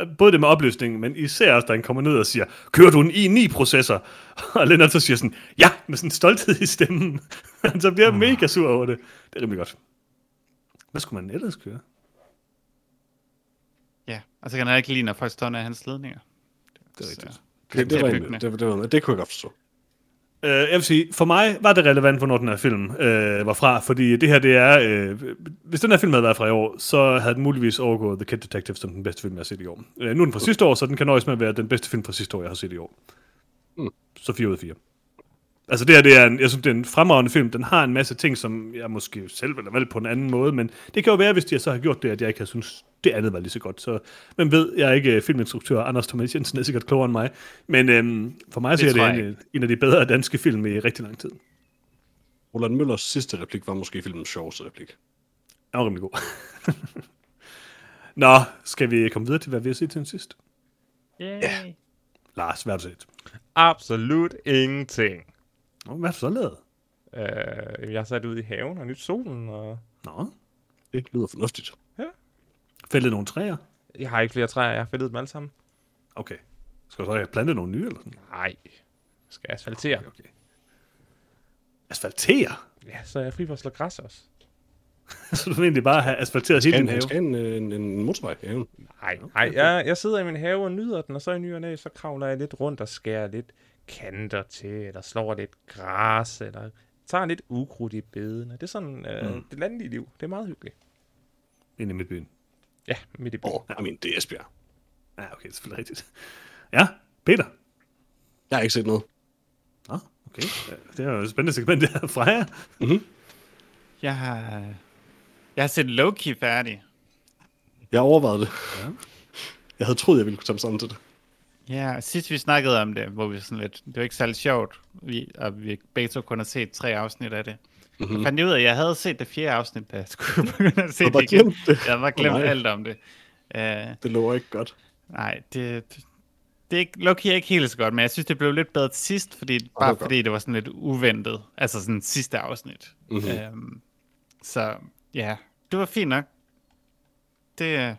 Er Både det med opløsningen, men især også, da han kommer ned og siger, kører du en i9-processor? [laughs] Og Lennart så siger sådan, ja, med sådan en stolthed i stemmen. [laughs] Han så bliver mega sur over det. Det er rimelig godt. Hvad skulle man ellers køre? Ja, og så kan jeg ikke lide, når folk står ned af hans ledninger. Det er rigtigt. Det, det, var, det, det, det, var, det kunne jeg godt forstå. Uh, jeg vil sige, for mig var det relevant, hvornår den her film uh, var fra, fordi det her, det er, uh, hvis den her film havde været fra i år, så havde den muligvis overgået The Kid Detective som den bedste film, jeg har set i år. Uh, nu er den fra sidste år, så den kan nøjes med at være den bedste film fra sidste år, jeg har set i år. Mm. Så 4 ud af 4. Altså det her, det er en, jeg synes, det er en fremragende film. Den har en masse ting, som jeg måske selv ville have valgt på en anden måde, men det kan jo være, hvis de så har gjort det, at jeg ikke har synes det andet var lige så godt. Så, men ved, jeg er ikke filminstruktør, Anders Thomas Jensen er sikkert klogere end mig, men øhm, for mig så er tror det en, en af de bedre danske film i rigtig lang tid. Roland Møllers sidste replik var måske filmens sjoveste replik. Den var rimelig god. [laughs] Nå, skal vi komme videre til, hvad vi har set til den sidst? Yeah. Lars, hvad har du set? Absolut ingenting. Nå, hvad har du så lavet? Øh, jeg har sat ud i haven og nyt solen, og Nå, Det lyder fornuftigt. fældet nogle træer? jeg har ikke flere træer, jeg har fældet dem alle sammen. Okay. Skal du så have plantet nogle nye, eller sådan? Nej, jeg skal asfaltere. Okay, okay. Asfaltere? Ja, så er jeg fri for at slå græs også. [laughs] så du vil egentlig bare have asfalteret hele din en, have? skal en, en, en motorvej i haven? Nej, nej jeg, jeg sidder i min have og nyder den, og så i ny og næ, så kravler jeg lidt rundt og skærer lidt kanter til, eller slår lidt græs, eller tager lidt ukrudt i bedene. Det er sådan øh, Mm. det landlige liv. Det er meget hyggeligt. Inde i midtbyen. Ja, midt i byen. Åh, oh, I mean, det er Esbjerg. Ja, okay, det er selvfølgelig rigtigt. Ja, Peter. Jeg har ikke set noget. Nå, okay. Det er jo et spændende segment, det her. Freja. Jeg har, jeg har set Loki færdig. Jeg overvejede det. Ja. Jeg havde troet, jeg ville kunne tage mig sammen til det. Ja, sidst vi snakkede om det, hvor vi sådan lidt, det var ikke særlig sjovt, vi, og vi begge to kun har set tre afsnit af det. Mm-hmm. Jeg fandt ud af, at jeg havde set det fjerde afsnit, da jeg skulle [laughs] begynde at se det glemt det. Jeg var glemt nej. alt om det. Uh, Det lover ikke godt. nej, det, det er ikke, Loki er ikke helt så godt, men jeg synes, det blev lidt bedre til sidst, fordi, bare godt. fordi det var sådan lidt uventet. Altså sådan sidste afsnit. Mm-hmm. Um, så ja, det var fint nok. Det,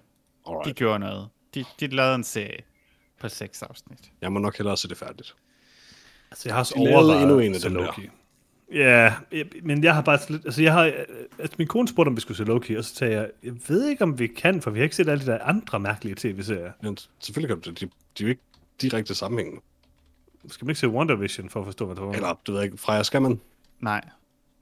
de gjorde noget. De, de lavede en serie på seks afsnit. Jeg må nok hellere se det færdigt. Altså, jeg har også overvejet endnu en af dem der. Loki. Ja, jeg- men jeg har bare lidt, altså jeg har, altså min kone spurgte, om vi skulle se Loki, og så sagde jeg, jeg ved ikke, om vi kan, for vi har ikke set alle de der andre mærkelige tv-serier. Men selvfølgelig kan du det. De, de er jo ikke direkte sammenhængende. Skal man ikke se WandaVision for at forstå, hvad det var? Eller, du ved ikke, Freja, skal man? Nej.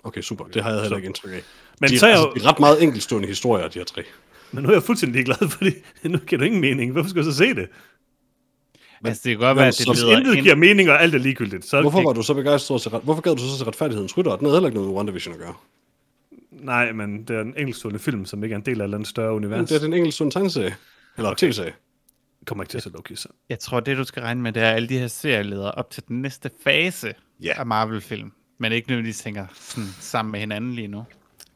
Okay, super. Det har jeg heller ikke indtryk af. Men de, så er altså, jo- de er ret meget enkeltstående historier, de her tre. Men nu er jeg fuldstændig glad, [laughs] fordi nu giver det ingen mening. Hvorfor skal jeg så se det? Men- altså, det kan godt være, at så det leder intet ind... giver mening, og alt er ligegyldigt, så... Hvorfor var du så begejstret til ret... Hvorfor gad du så til retfærdighedens rytter? Den havde heller ikke noget med WandaVision at gøre. Nej, men det er en enkeltstående film, som ikke er en del af et eller andet større Men univers. det er den enkeltstående tegneserie. Eller okay. tv-serie. Kommer ikke til at se Loki, så. Jeg tror, det du skal regne med, det er alle de her serieleder op til den næste fase Ja. af Marvel-film. Men ikke nødvendigvis tænker sådan, sammen med hinanden lige nu.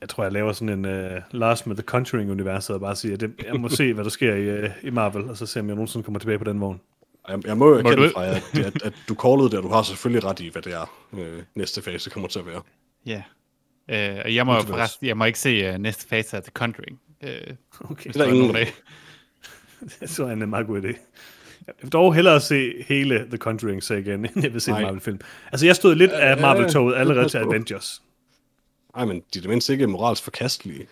Jeg tror, jeg laver sådan en uh, Last med The Conjuring-universet, og bare siger, at det, jeg må se, hvad der sker i, uh, i Marvel, og så se, om jeg nogensinde kommer tilbage på den vogn. Jeg, jeg må jo erkende, du- Freja, at, at, at, du callede det, og du har selvfølgelig ret i, hvad det er, øh, næste fase kommer til at være. Ja. Øh, og jeg må forresten, jeg må ikke se uh, næste fase af The Conjuring. Øh, Okay, [laughs] Det er der ingen af. det så er en meget god idé. Jeg vil dog hellere se hele The Conjuring så igen, end jeg vil se en Nej. Marvel-film. Altså, jeg stod lidt af Marvel-toget allerede til. Avengers. Ej, men de er det mindst ikke moralsk forkastelige.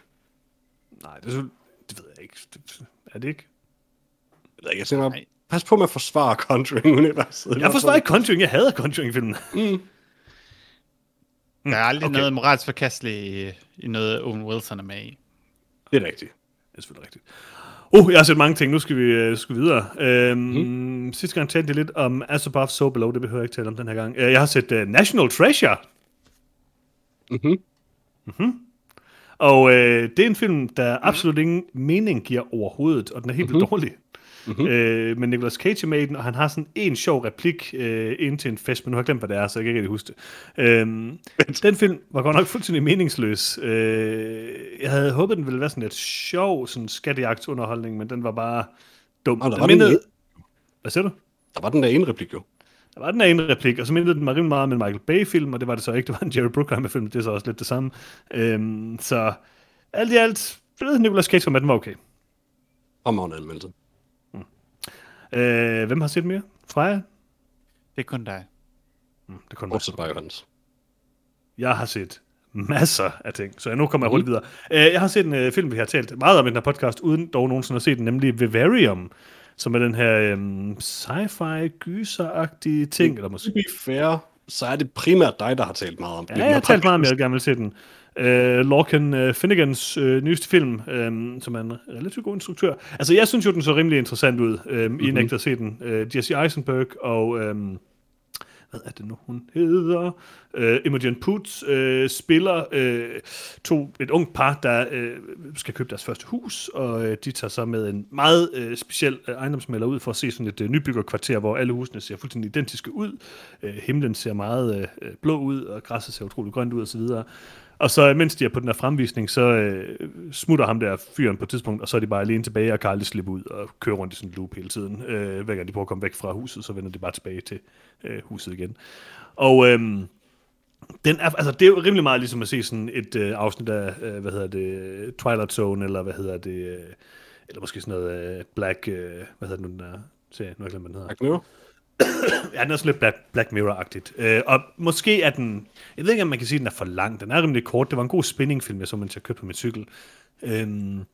Nej, det, er, det ved jeg ikke. Det, er det ikke? Jeg, ved ikke, jeg tænker, Nej. Pas på med at forsvare Conjuring-universet. Jeg forsvarer ikke Conjuring, jeg hader Conjuring-filmen. Der er aldrig okay. noget moralsk forkasteligt i, i noget Owen Wilson er med i. Det er rigtigt. Det er selvfølgelig rigtigt. Uh, jeg har set mange ting. Nu skal vi øh, skal videre. Øhm, mm. Sidste gang talte jeg lidt om As Above, So Below. Det behøver jeg ikke tale om den her gang. Øh, Jeg har set uh, National Treasure. Mhm. Mhm. Og øh, det er en film, der absolut ingen mening giver overhovedet, og den er helt vildt dårlig. Mm-hmm. Øh, men Nicolas Cage er med i den, og han har sådan en sjov replik øh, ind til en fest, men nu har jeg glemt, hvad det er, så jeg kan ikke rigtig huske det. Øhm, den film var godt nok fuldstændig meningsløs. Øh, jeg havde håbet, den ville være sådan lidt sjov, sådan skattejagtsunderholdning, men den var bare dum. Ah, der var den mindede- Hvad siger du? Der var den der ene replik jo. Der var den her ene replik, og så mindede den mig rimelig meget om en Michael Bay-film, og det var det så ikke. Det var en Jerry Bruckheimer-film, det er så også lidt det samme. Øhm, så alt i alt, Nicolas Cage at den var okay. Fremragende anmeldelse. Øh, hvem har set mere? Freja? Det er kun dig. Mm, det kunne Bortset bare Johannes. Jeg har set masser af ting, så nu kommer jeg hurtigt videre. Øh, jeg har set en øh, film, vi har talt meget om i den her podcast, uden dog nogensinde at se den, nemlig Vivarium, som er den her øhm, sci-fi gyser-agtige ting, eller måske To be fair, så er det primært dig, der har talt meget om den. Ja, jeg har talt meget om, jeg gerne vil se den. Uh, Lorcan uh, Finnegans uh, nyeste film, um, som er en relativt god instruktør. Altså, jeg synes jo, den så rimelig interessant ud. Um, mm-hmm. I nægter at se den. Uh, Jesse Eisenberg og... Um, hvad er det nu, hun hedder? Uh, Imogen Poots uh, spiller uh, to, et ungt par, der uh, skal købe deres første hus, og uh, de tager så med en meget uh, speciel uh, ejendomsmælder ud for at se sådan et uh, nybyggerkvarter, hvor alle husene ser fuldstændig identiske ud. Uh, himlen ser meget uh, blå ud, og græsset ser utroligt grønt ud osv. Og så øh, mens de er på den her fremvisning, så øh, smutter ham der fyren på et tidspunkt, og så er de bare alene tilbage, og kan aldrig slippe ud og køre rundt i sådan en loop hele tiden. Øh, hver gang de prøver at komme væk fra huset, så vender de bare tilbage til øh, huset igen. Og øh, den er, altså, det er jo rimelig meget ligesom at se sådan et øh, afsnit af, øh, hvad hedder det, Twilight Zone, eller hvad hedder det, øh, eller måske sådan noget øh, Black, øh, hvad hedder det nu, den der serie, nu har jeg glemt, hvad den hedder. Black Mirror? Ja, den er sådan lidt Black, Black Mirror-agtigt. Øh, og måske er den... Jeg ved ikke, om man kan sige, at den er for lang. Den er rimelig kort. Det var en god spinningfilm, jeg så, mens jeg kørte på min cykel. Det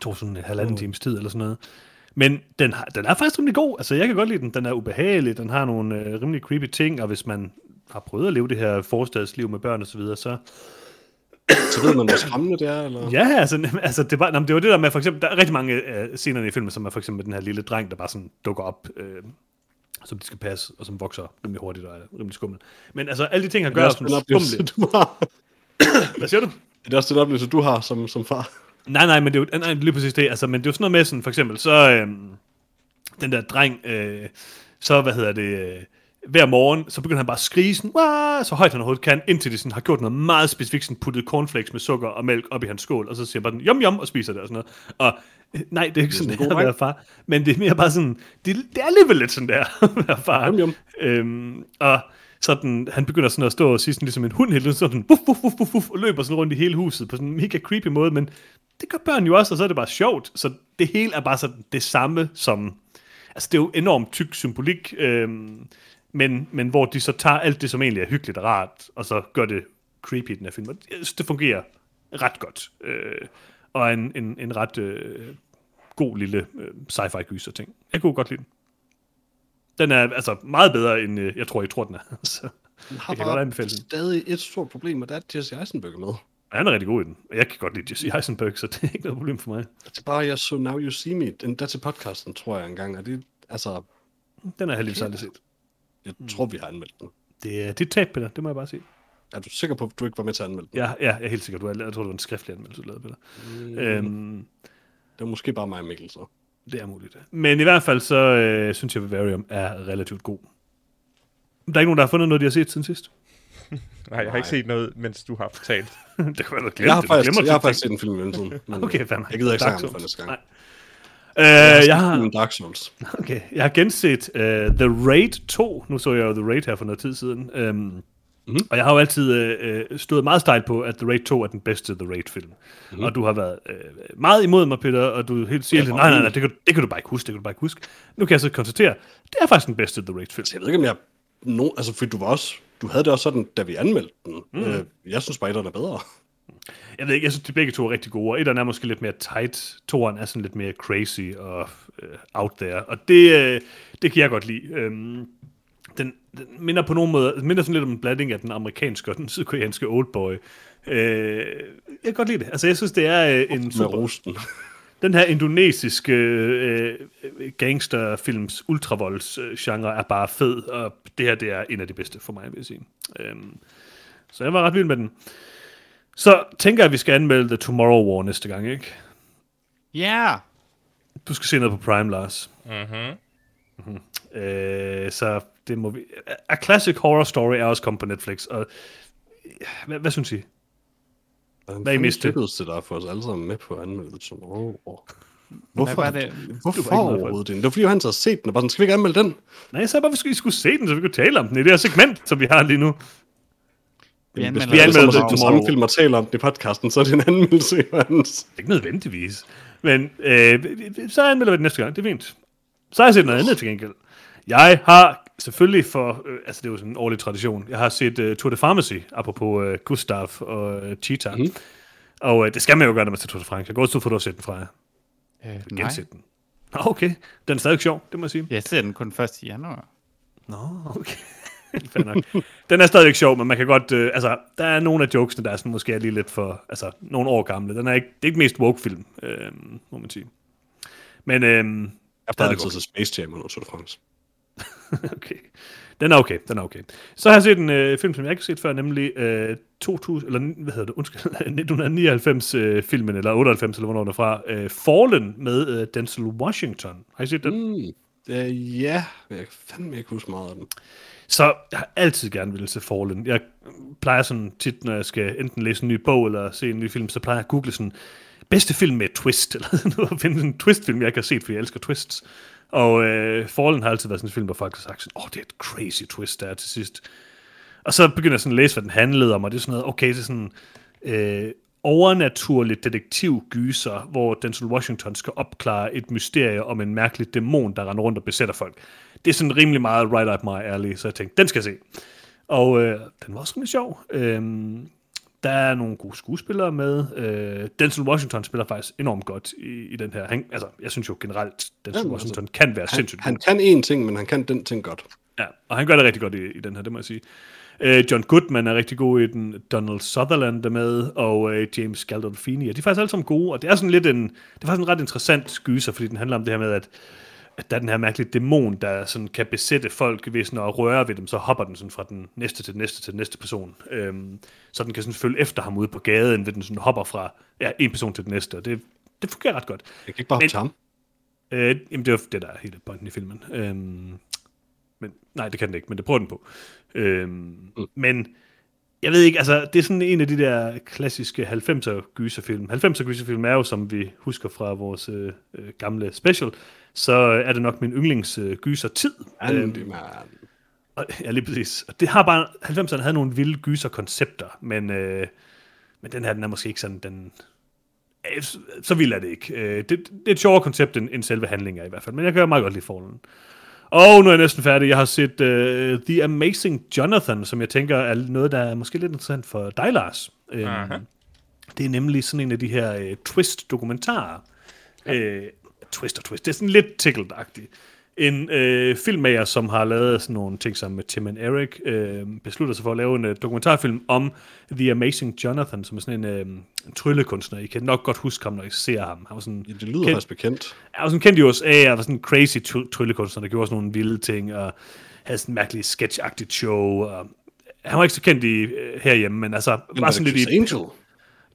tog sådan en halvanden times tid eller sådan noget. Men den, har, den er faktisk rimelig god. Altså, jeg kan godt lide den. Den er ubehagelig. Den har nogle øh, rimelig creepy ting. Og hvis man har prøvet at leve det her forstadsliv med børn og så videre, så Så ved man, hvor skræmmende det er, eller? Ja, altså, altså det, var, jamen, det var det der med, for eksempel, der er rigtig mange øh, scener i filmen, som er for eksempel den her lille dreng, der bare sådan dukker op, øh, som de skal passe, og som vokser rimelig hurtigt og er rimelig skummel. Men altså, alle de ting, han er gør, den oplevelse, skumle. du har. [coughs] Hvad siger du? Det er også den oplevelse, du har som, som far. Nej, nej, men det er jo nej, lige præcis det. Altså, men det er jo sådan noget med, sådan, for eksempel, så øhm, den der dreng, øh, så hvad hedder det, øh, hver morgen, så begynder han bare at skrige sådan, Wah! så højt han overhovedet kan, indtil de sådan, har gjort noget meget specifikt, sådan puttet cornflakes med sukker og mælk op i hans skål, og så siger han bare sådan, jom jom, og spiser det og sådan noget. Og [laughs] nej, det er ikke sådan, det er [laughs] at være far, men det er mere bare sådan, det, det er alligevel lidt sådan der, at være far. Jom, jom. Øhm, og sådan, han begynder sådan at stå og sige sådan, ligesom en hund hele tiden, sådan, wuff, wuff, wuff, wuff, wuff, og løber sådan rundt i hele huset på sådan en mega creepy måde, men det gør børn jo også, og så er det bare sjovt. Så det hele er bare sådan det samme som... Altså, det er jo enormt tyk symbolik, øhm, men, men hvor de så tager alt det, som egentlig er hyggeligt og rart, og så gør det creepy i den her film. Og jeg synes, det fungerer ret godt. Øh, og en, en, en ret øh, god lille øh, sci-fi gyser ting. Jeg kunne godt lide den. Den er altså meget bedre, end øh, jeg tror, I tror, den er. [laughs] så, Den har Jeg kan godt anbefale den. stadig et stort problem, og det er, Jesse Eisenberg er med. og han er rigtig god i den. Jeg kan godt lide Jesse Eisenberg, så [laughs] det er ikke noget problem for mig. Det er bare, jeg så Now You See Me, den der til podcasten, tror jeg engang, og det, altså, Den har jeg heldigvis aldrig set. jeg tror, vi har anmeldt den. Det er dit tab, Peter. Det må jeg bare sige. Er du sikker på, at du ikke var med til at anmelde den? Ja, ja jeg er helt sikker. Du er, jeg tror, det var en skriftlig anmeldelse, du lavede, Peter. Mm. Øhm, Det var måske bare mig og Mikkel, så. det er muligt. Men i hvert fald, så øh, synes jeg, at Vivarium er relativt god. Der er ikke nogen, der har fundet noget, de har set siden sidst. [laughs] Nej, jeg har ikke set noget, mens du har fortalt. [laughs] det kan være, du Jeg har det. Faktisk, jeg har faktisk set en film i mellemtiden. [laughs] Okay, fandme. Jeg gider ikke snakke om for næste gang. Nej. Øh, jeg har, Filmen Dark Souls. okay, jeg har genset uh, The Raid 2. Nu så jeg jo The Raid her for noget tid siden. Um, mm-hmm. Og jeg har jo altid uh, stået meget stejlt på, at The Raid 2 er den bedste The Raid-film. Mm-hmm. Og du har været uh, meget imod mig, Peter, og du helt siger, Ja, nej, nej, nej, det kan, det kan du bare ikke huske, det kan du bare ikke huske. Nu kan jeg så konstatere, det er faktisk den bedste The Raid-film. Jeg ved ikke, om jeg... No, altså, fordi du var også... Du havde det også sådan, da vi anmeldte den. Mm. Øh, jeg synes bare, er bedre. Jeg ved ikke, jeg synes, de begge to er rigtig gode, og etteren er måske lidt mere tight, toeren er sådan lidt mere crazy og øh, out there, og det, øh, det kan jeg godt lide. Øhm, den, den minder på nogen måde, minder sådan lidt om en blanding af den amerikanske og den sydkoreanske Oldboy. Øh, jeg kan godt lide det. Altså, jeg synes, det er øh, en Med super... rosten. [laughs] Den her indonesiske øh, øh, gangsterfilms ultravolds-genre er bare fed, og det her det er en af de bedste for mig, vil jeg sige. Øhm, så jeg var ret vild med den. Så tænker jeg, at vi skal anmelde The Tomorrow War næste gang, ikke? Ja! Yeah. Du skal se noget på Prime, Lars. Mhm. Mm-hmm. Øh, så det må vi... A Classic Horror Story er også kommet på Netflix, og hvad, hvad synes I? Hvad er I mest til? det der for os alle sammen med på anmeldelsen? Oh, oh. Hvorfor, var det? hvorfor på overhovedet det? Det var fordi, han så har set den, og bare sådan, skal vi ikke anmelde den? Nej, jeg sagde bare, at vi skulle se den, så vi kunne tale om den i det her segment, som vi har lige nu. Vi Hvis anmelder vi anmelder det det samme film og taler om det i podcasten, så er det en anmeldelse, Johannes. Ikke nødvendigvis. Men øh, så anmelder vi det næste gang. Det er fint. Så har jeg set noget andet til gengæld. Jeg har selvfølgelig for, øh, altså det er jo sådan en årlig tradition, jeg har set uh, Tour de Pharmacy, apropos uh, Gustav og uh, Cheetah. Mm. Og uh, det skal man jo gøre, når man ser Tour de France. Jeg går også ud for, at du har set den fra jer. Øh, nej, Genset den. Nå, okay. Den er stadig sjov, det må jeg sige. jeg ser den kun 1. januar. Nå, okay. [laughs] Nok. Den er stadig sjov, men man kan godt... Øh, altså, der er nogle af jokesene, der er sådan, måske er lige lidt for... Altså, nogle år gamle. Den er ikke, det er ikke mest woke-film, øh, må man sige. Men, øh, Jeg Der er plejer det altid til Space Jam under Tour de France. [laughs] okay. Den er okay, den er okay. Så har jeg set en øh, film, som jeg ikke har set før, nemlig øh, 2000, eller hvad hedder det, undskyld, [laughs] 1999 øh, filmen, eller 98, eller hvornår den er fra, øh, Fallen med øh, Denzel Washington. Har I set den? Mm. Øh, ja, jeg kan fandme ikke huske meget af den. Så jeg har altid gerne ville se Fallen. Jeg plejer sådan tit, når jeg skal enten læse en ny bog eller se en ny film, så plejer jeg at google sådan, bedste film med twist, [laughs] eller noget, finde en twistfilm, jeg ikke har set, fordi jeg elsker twists. Og øh, Fallen har altid været sådan en film, hvor folk har sagt sådan, åh, oh, det er et crazy twist, der er til sidst. Og så begynder jeg sådan at læse, hvad den handlede om, og det er sådan noget, okay, det er sådan øh, overnaturligt detektivgyser, hvor Denzel Washington skal opklare et mysterie om en mærkelig dæmon, der render rundt og besætter folk. Det er sådan rimelig meget right up my alley, så jeg tænkte, den skal jeg se. Og øh, den var også rimelig sjov. Øh, der er nogle gode skuespillere med. Øh, Denzel Washington spiller faktisk enormt godt i, i den her. Han, altså, jeg synes jo generelt, Denzel Jamen, Washington kan være Han, sindssygt han god. kan én ting, men han kan den ting godt. Ja, og han gør det rigtig godt i, i den her, det må jeg sige. Øh, John Goodman er rigtig god i den, Donald Sutherland er med, og øh, James Gandolfini, og de er faktisk alle sammen gode, og det er sådan lidt en, det er faktisk en ret interessant gyser, fordi den handler om det her med, at at der er den her mærkelige dæmon, der sådan kan besætte folk ved sådan at røre ved dem, så hopper den sådan fra den næste til den næste til den næste person. Øhm, så den kan sådan følge efter ham ude på gaden, ved den sådan hopper fra ja, en person til den næste, og det, det fungerer ret godt. Jeg kan ikke bare hoppe til ham. Øh, jamen, det er jo det, der er hele pointen i filmen. Øhm, men, nej, det kan den ikke, men det prøver den på. Øhm, mm. Men jeg ved ikke, altså, det er sådan en af de der klassiske 90'er gyserfilm. 90'er gyserfilm er jo, som vi husker fra vores øh, øh, gamle special, så er det nok min yndlings øh, gyser tid. Andy, man. Og, ja, lige præcis. Og det har bare, 90'erne havde nogle vilde gyser-koncepter, men, øh, men den her, den er måske ikke sådan, den... Øh, så- vild er det ikke. Øh, det, det er et sjovere koncept, end, end selve handlingen er i hvert fald, men jeg kan meget godt lide forholden. Og nu er jeg næsten færdig. Jeg har set uh, The Amazing Jonathan, som jeg tænker er noget, der er måske lidt interessant for dig, Lars. Um, Aha. det er nemlig sådan en af de her uh, twist-dokumentarer. Ja. Uh, twist og twist. Det er sådan lidt tickled-agtigt. En øh, filmmager, som har lavet sådan nogle ting sammen med Tim and Eric, øh, beslutter sig for at lave en øh, dokumentarfilm om The Amazing Jonathan, som er sådan en, øh, tryllekunstner. I kan nok godt huske ham, når I ser ham. Han var sådan Ja, det lyder kendt- faktisk bekendt. jeg var sådan kendt i USA, og var sådan en crazy try- tryllekunstner, der gjorde sådan nogle vilde ting, og havde sådan en mærkelig sketch-agtigt show, og han var ikke så kendt i, øh, herhjemme, men altså, var sådan lidt i... Angel.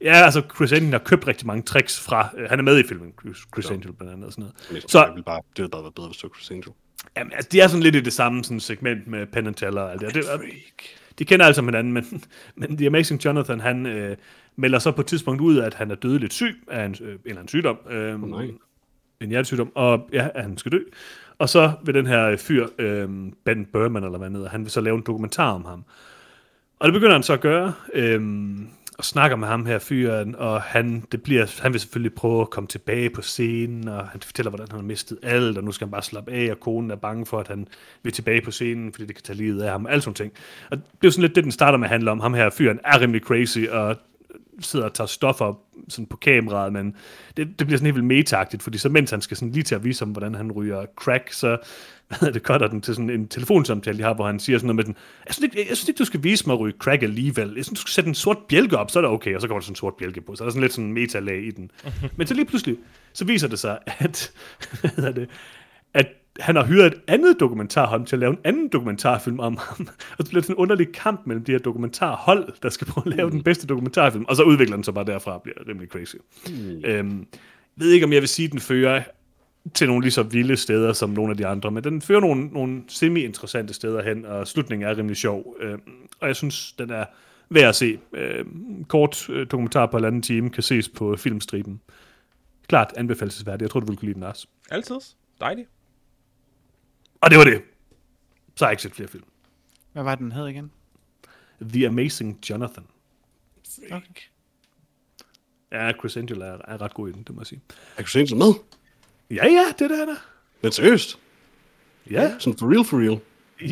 Ja, altså, Chris Angel har købt rigtig mange tricks fra... Øh, han er med i filmen, Chris, Chris Angel blandt andet og sådan noget. Men Så- Jeg vil bare, det ville bare være bedre, hvis det var Chris Angel. Jamen, altså, de er sådan lidt i det samme sådan, segment med Penn and Teller og alt det. det og, de kender sammen hinanden, men, men The Amazing Jonathan, han øh, melder så på et tidspunkt ud, at han er dødeligt syg af en, øh, en eller anden sygdom. Øh, nej. en hjertesygdom, og ja, at han skal dø. Og så vil den her fyr, øh, Ben Berman, eller hvad han hedder, han vil så lave en dokumentar om ham. Og det begynder han så at gøre, øh, og snakker med ham her fyren, og han, det bliver, han vil selvfølgelig prøve at komme tilbage på scenen, og han fortæller, hvordan han har mistet alt, og nu skal han bare slappe af, og konen er bange for, at han vil tilbage på scenen, fordi det kan tage livet af ham, og alt sådan ting. Og det er jo sådan lidt det, den starter med at handle om. Ham her fyren er rimelig crazy, og sidder og tager stoffer sådan på kameraet, men det, det bliver sådan helt vildt metagtigt, fordi så mens han skal sådan lige til at vise ham, hvordan han ryger crack, så hvad det, cutter den til sådan en telefonsamtale, de har, hvor han siger sådan noget med den, jeg synes, ikke, jeg synes ikke, du skal vise mig at ryge crack alligevel. Jeg synes, du skal sætte en sort bjælke op, så er det okay, og så kommer der sådan en sort bjælke på, så er der sådan lidt sådan en metalag i den. [laughs] Men så lige pludselig, så viser det sig, at, [laughs] hvad det, at han har hyret et andet dokumentarhold til at lave en anden dokumentarfilm om ham. [laughs] Og så bliver det sådan en underlig kamp mellem de her dokumentarhold, der skal prøve at lave den bedste dokumentarfilm. Og så udvikler den sig bare derfra og bliver rimelig crazy. Mm. Øhm, jeg ved ikke, om jeg vil sige, at den fører til nogle lige så vilde steder som nogle af de andre, men den fører nogle, nogle semi-interessante steder hen, og slutningen er rimelig sjov. Øhm, og jeg synes, den er værd at se. Øhm, kort øh, dokumentar på en anden time kan ses på filmstriben. Klart anbefalesværdigt. Jeg tror, du vil kunne lide den også. Altid. Dejligt. Og det var det. Så har jeg ikke set flere film. Hvad var den hed igen? The Amazing Jonathan. Okay. Ja, Chris Angel er, er ret god i den, det må jeg sige. Er Chris Angel med? Ja, ja, det der er der. Men seriøst? Ja, Sådan for real, for real?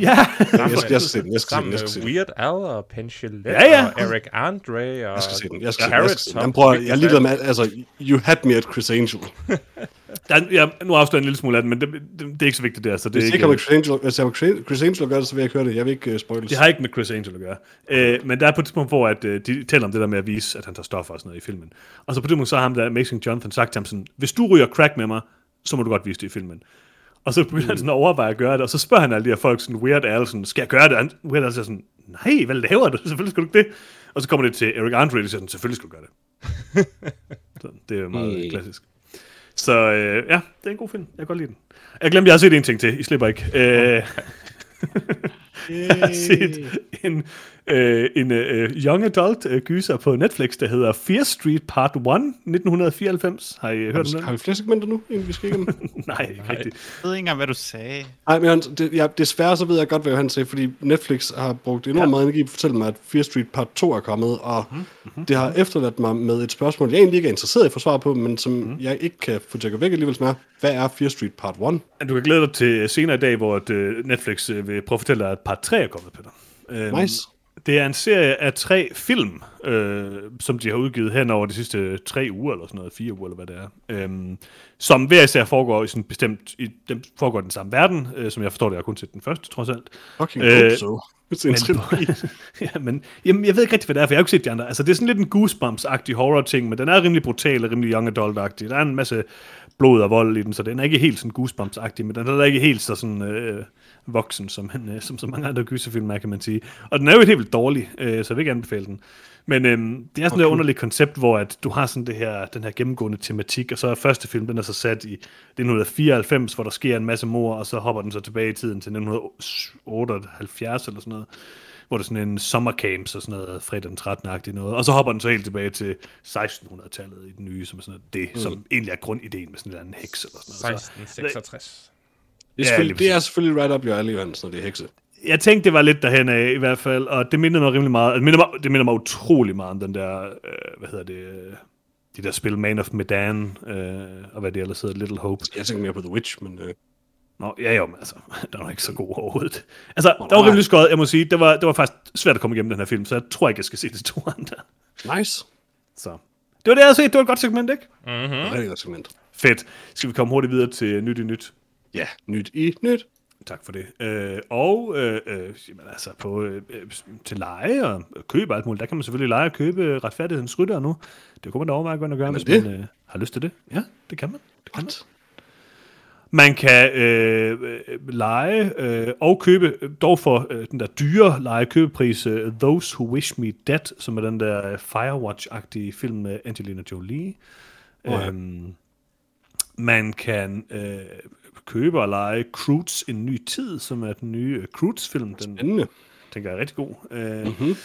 ja. Jeg skal, jeg skal se den, jeg skal se den, jeg skal se den. Weird Al og Penchilette Ja, ja. og Eric Andre og Jeg skal se den, jeg skal se den, jeg Carrot skal se den. Jamen, prøv, jeg er ligeglad med, altså, you had me at Chris Angel. [laughs] Der, er- ja nu afstår jeg en lille smule af den, men det, det, det er ikke så vigtigt der. Så det, Hvis er det ikke, ikke har med Chris Angel, hvis jeg har Chris Angel at gøre det, så vil jeg ikke høre det. Jeg vil ikke uh, spoiles. det har ikke med Chris Angel at gøre. Øh, men der er på et tidspunkt, hvor at, øh, de taler om det der med at vise, at han tager stoffer og sådan noget i filmen. Og så på et tidspunkt, så har ham der Amazing Jonathan sagt til ham sådan, hvis du ryger crack med mig, så må du godt vise det i filmen. Og så begynder han sådan at overveje at gøre det, og så spørger han alle de her folk sådan, Weird Al, sådan, skal jeg gøre det? Han, Weird Al siger sådan, nej, hvad laver du? [laughs] Selvfølgelig skal du ikke det. Og så kommer det til Eric Andre, og siger sådan, selvfølgelig skal du gøre det. [laughs] så det er meget Mm. klassisk. Så øh, ja, det er en god film. Jeg kan godt lide den. Jeg glemte, jeg har set en ting til. I slipper ikke. Øh, [laughs] jeg har set en, øh, en øh, young adult øh, gyser på Netflix, der hedder Fear Street Part 1, 1994. Har I hørt om den? Har vi flere segmenter nu, inden vi skal igennem? [laughs] Nej, ikke rigtigt. Jeg ved ikke engang, hvad du sagde. Nej, men det, ja, desværre så ved jeg godt, hvad han sagde, fordi Netflix har brugt enormt Ja. meget energi på at fortælle mig, at Fear Street Part 2 er kommet, og Mhm, mm-hmm. det har efterladt mig med et spørgsmål, jeg egentlig ikke er interesseret i at få svar på, men som Mhm. mm. jeg ikke kan få tjekket væk alligevel, som er, hvad er Fear Street Part 1? Du kan glæde dig til senere i dag, hvor at, øh, Netflix øh, vil prøve at fortælle dig, at part 3 er kommet, Peter. Øhm, Nice. Det er en serie af tre film, øh, som de har udgivet hen over de sidste tre uger, eller sådan noget, fire uger, eller hvad det er, øhm, som hver især foregår i sådan bestemt, i, den foregår i den samme verden, øh, som jeg forstår det, jeg har kun set den første, trods alt. Fucking Øh, øh, så. Det er en trilogi. ja, men jamen, jeg ved ikke rigtig, hvad det er, for jeg har ikke set de andre. Altså, det er sådan lidt en Goosebumps-agtig horror-ting, men den er rimelig brutal og rimelig young adult-agtig. Der er en masse blod og vold i den, så den er ikke helt sådan Goosebumps-agtig, men den er heller ikke helt så sådan øh, voksen, som, han, [laughs] øh, som så mange andre gyserfilm er, kan man sige. Og den er jo helt vildt dårlig, øh, så jeg vil ikke anbefale den. Men øhm, det er sådan okay. et underligt koncept, hvor at du har sådan det her, den her gennemgående tematik, og så er første film, den er så sat i 1994, hvor der sker en masse mor, og så hopper den så tilbage i tiden til 1978 eller sådan noget, hvor det er sådan en sommercamp, så sådan noget fredag den 13 noget, og så hopper den så helt tilbage til 1600-tallet i den nye, som er sådan noget, det, mm. som egentlig er grundideen med sådan en eller anden heks eller sådan noget. Så, 1666. Det er, Ja, selvfølgelig, lige det er selvfølgelig right up your alley, Johannes, når det er hekse. jeg tænkte, det var lidt derhen af, i hvert fald, og det minder mig rimelig meget, det minder mig, det minder mig utrolig meget om den der, øh, hvad hedder det, øh, de der spil Man of Medan, øh, og hvad det ellers hedder, Little Hope. Jeg tænker mere på The Witch, men... Øh, Nå, ja jo, men altså, [laughs] der var ikke så god overhovedet. Altså, der var rimelig skøjet, jeg må sige, det var, det var faktisk svært at komme igennem den her film, så jeg tror ikke, jeg skal se det to [laughs] andre. nice. Så. Det var det, jeg havde set, det var et godt segment, ikke? Mm. Rigtig godt segment. Fedt. Skal vi komme hurtigt videre til nyt i nyt? Ja, nyt i nyt. Tak for det. Øh, og øh, øh, jamen, altså på, øh, øh, til leje og køb og alt muligt, der kan man selvfølgelig lege og købe retfærdighedens rytter nu. Det kunne man da overveje at gøre, hvis det? man øh, har lyst til det. Ja, det kan man. Det kan. What? Man kan øh, lege øh, og købe, dog for øh, den der dyre lege-købepris, øh, Those Who Wish Me Dead, som er den der øh, Firewatch-agtige film med Angelina Jolie. ja. Øhm, man kan øh, købe og lege Croods En Ny Tid, som er den nye øh, Croods-film. Den Spændende. tænker jeg er rigtig god. Øh, Mhm.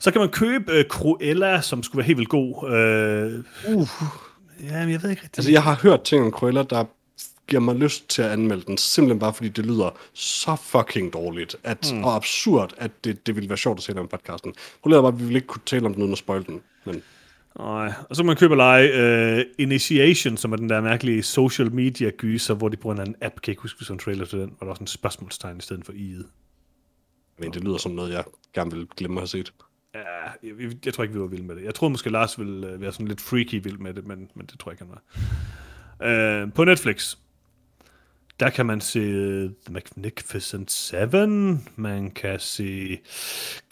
Så kan man købe øh, Cruella, som skulle være helt vildt god. Øh, uh. Ja, men jeg ved ikke rigtig. Altså, jeg har hørt ting om Cruella, der giver mig lyst til at anmelde den, simpelthen bare fordi det lyder så fucking dårligt, at, mm. og absurd, at det, det ville være sjovt at se om podcasten. Problemet var, at vi ville ikke kunne tale om den uden at spoil den, men Nej, og så kan man købe og lege uh, Initiation, som er den der mærkelige social media gyser, hvor de bruger en anden app, kan jeg ikke huske, sådan en trailer til den, hvor der er sådan en spørgsmålstegn i stedet for i'et. men det lyder som noget, jeg gerne vil glemme at have set. Ja, jeg, jeg tror ikke, vi var vilde med det. Jeg troede måske, Lars ville uh, være sådan lidt freaky vild med det, men, men det tror jeg ikke, han var. Uh, på Netflix, der kan man se The Magnificent Seven, man kan se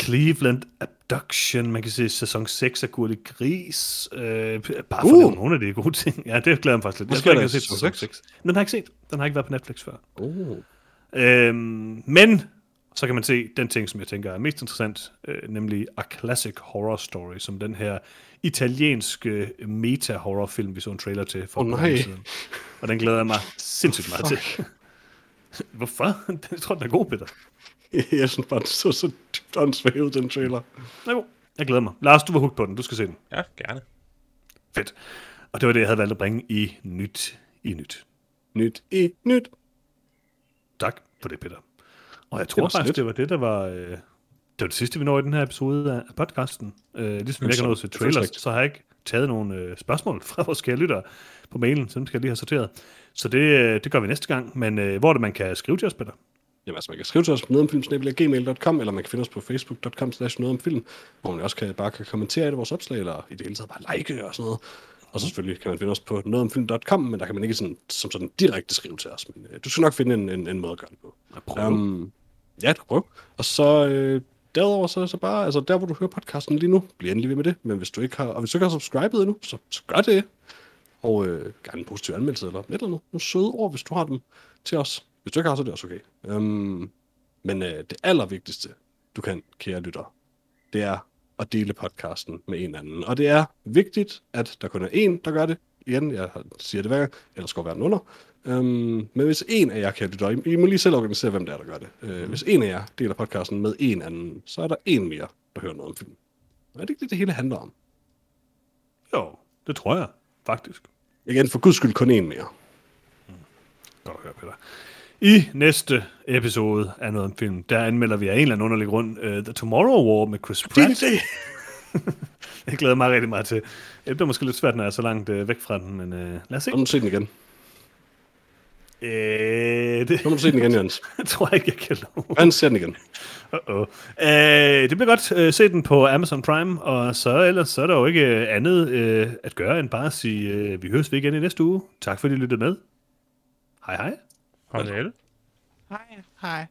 Cleveland Abduction, man kan se sæson 6 af Gurli Gris, uh, bare for Uh! uh. at nogle af de gode ting. Ja, det glæder jeg mig faktisk lidt. Jeg tror ikke, set sæson sæson seks? 6. Den har jeg ikke set. Den har ikke været på Netflix før. Oh. Øhm, men så kan man se den ting, som jeg tænker er mest interessant, øh, nemlig A Classic Horror Story, som den her italienske meta-horrorfilm, vi så en trailer til for par nej. siden. Og den glæder jeg mig sindssygt meget til. [laughs] Hvorfor? [laughs] Jeg tror, den er god, Peter. [laughs] jeg synes bare, det så så dybt åndssvævet, den trailer. Er god. Jeg glæder mig. Lars, du var hooked på den. Du skal se den. Ja, gerne. Fedt. Og det var det, jeg havde valgt at bringe i Nyt i Nyt. Nyt i nyt. Tak for det, Peter. Og jeg Det tror så faktisk, det var det, der var... Øh, det var det sidste, vi når i den her episode af podcasten. Øh, ligesom jeg ikke har nået til det er trailers, så har jeg ikke taget nogle øh, spørgsmål fra vores kære lyttere på mailen, så dem skal jeg lige have sorteret. Så det, øh, det gør vi næste gang. Men øh, hvor er det, man kan skrive til os, Peter? Jamen, altså, man kan skrive til os på nogetomfilm.gmail.com, eller man kan finde os på facebook.com slash nogetomfilm, hvor man også kan, bare kan kommentere i vores opslag, eller i det hele taget bare like og sådan noget. Og så selvfølgelig kan man finde os på nogetomfilm.com, men der kan man ikke sådan, som sådan direkte skrive til os. Men øh, du skal nok finde en, en, en måde at gøre det på. Prøv. Um, ja, du kan prøve. Og så øh, derudover, så, så bare, altså der hvor du hører podcasten lige nu, bliv endelig ved med det. Men hvis du ikke har, og hvis du ikke har subscribet endnu, så, så gør det. Og øh, gerne en positiv anmeldelse eller et eller andet. Nogle søde ord, hvis du har dem til os. Hvis du ikke har, så er det også okay. Um, men øh, det allervigtigste, du kan, kære lytter, det er at dele podcasten med en anden. Og det er vigtigt, at der kun er en, der gør det. Igen, jeg siger det hver gang, ellers går verden under. Um, men hvis en af jer, kære lytter, I, I må lige selv organisere, hvem det er, der gør det. Uh, hvis en af jer deler podcasten med en anden, så er der en mere, der hører noget om film. Og er det ikke det, det hele handler om? Jo, det tror jeg faktisk. Igen, for guds skyld kun en mere. Godt at høre, Peter. I næste episode af noget om film, der anmelder vi af en eller anden underlig grund uh, The Tomorrow War med Chris Pratt. det. [laughs] [laughs] Jeg glæder mig rigtig meget til. Det bliver måske lidt svært, når jeg er så langt uh, væk fra den, men uh, lad os se. Og nu se den igen. Øh, det Så må du se den igen, Jens. [laughs] tror jeg ikke, jeg kan love. Han ser den igen. Uh-oh. Øh, det bliver godt. Øh, se den på Amazon Prime, og så ellers så er der jo ikke øh, andet øh, at gøre, end bare at sige, øh, vi høres ved igen i næste uge. Tak fordi I lyttede med. Hej hej. Farvel. Hej. Hej.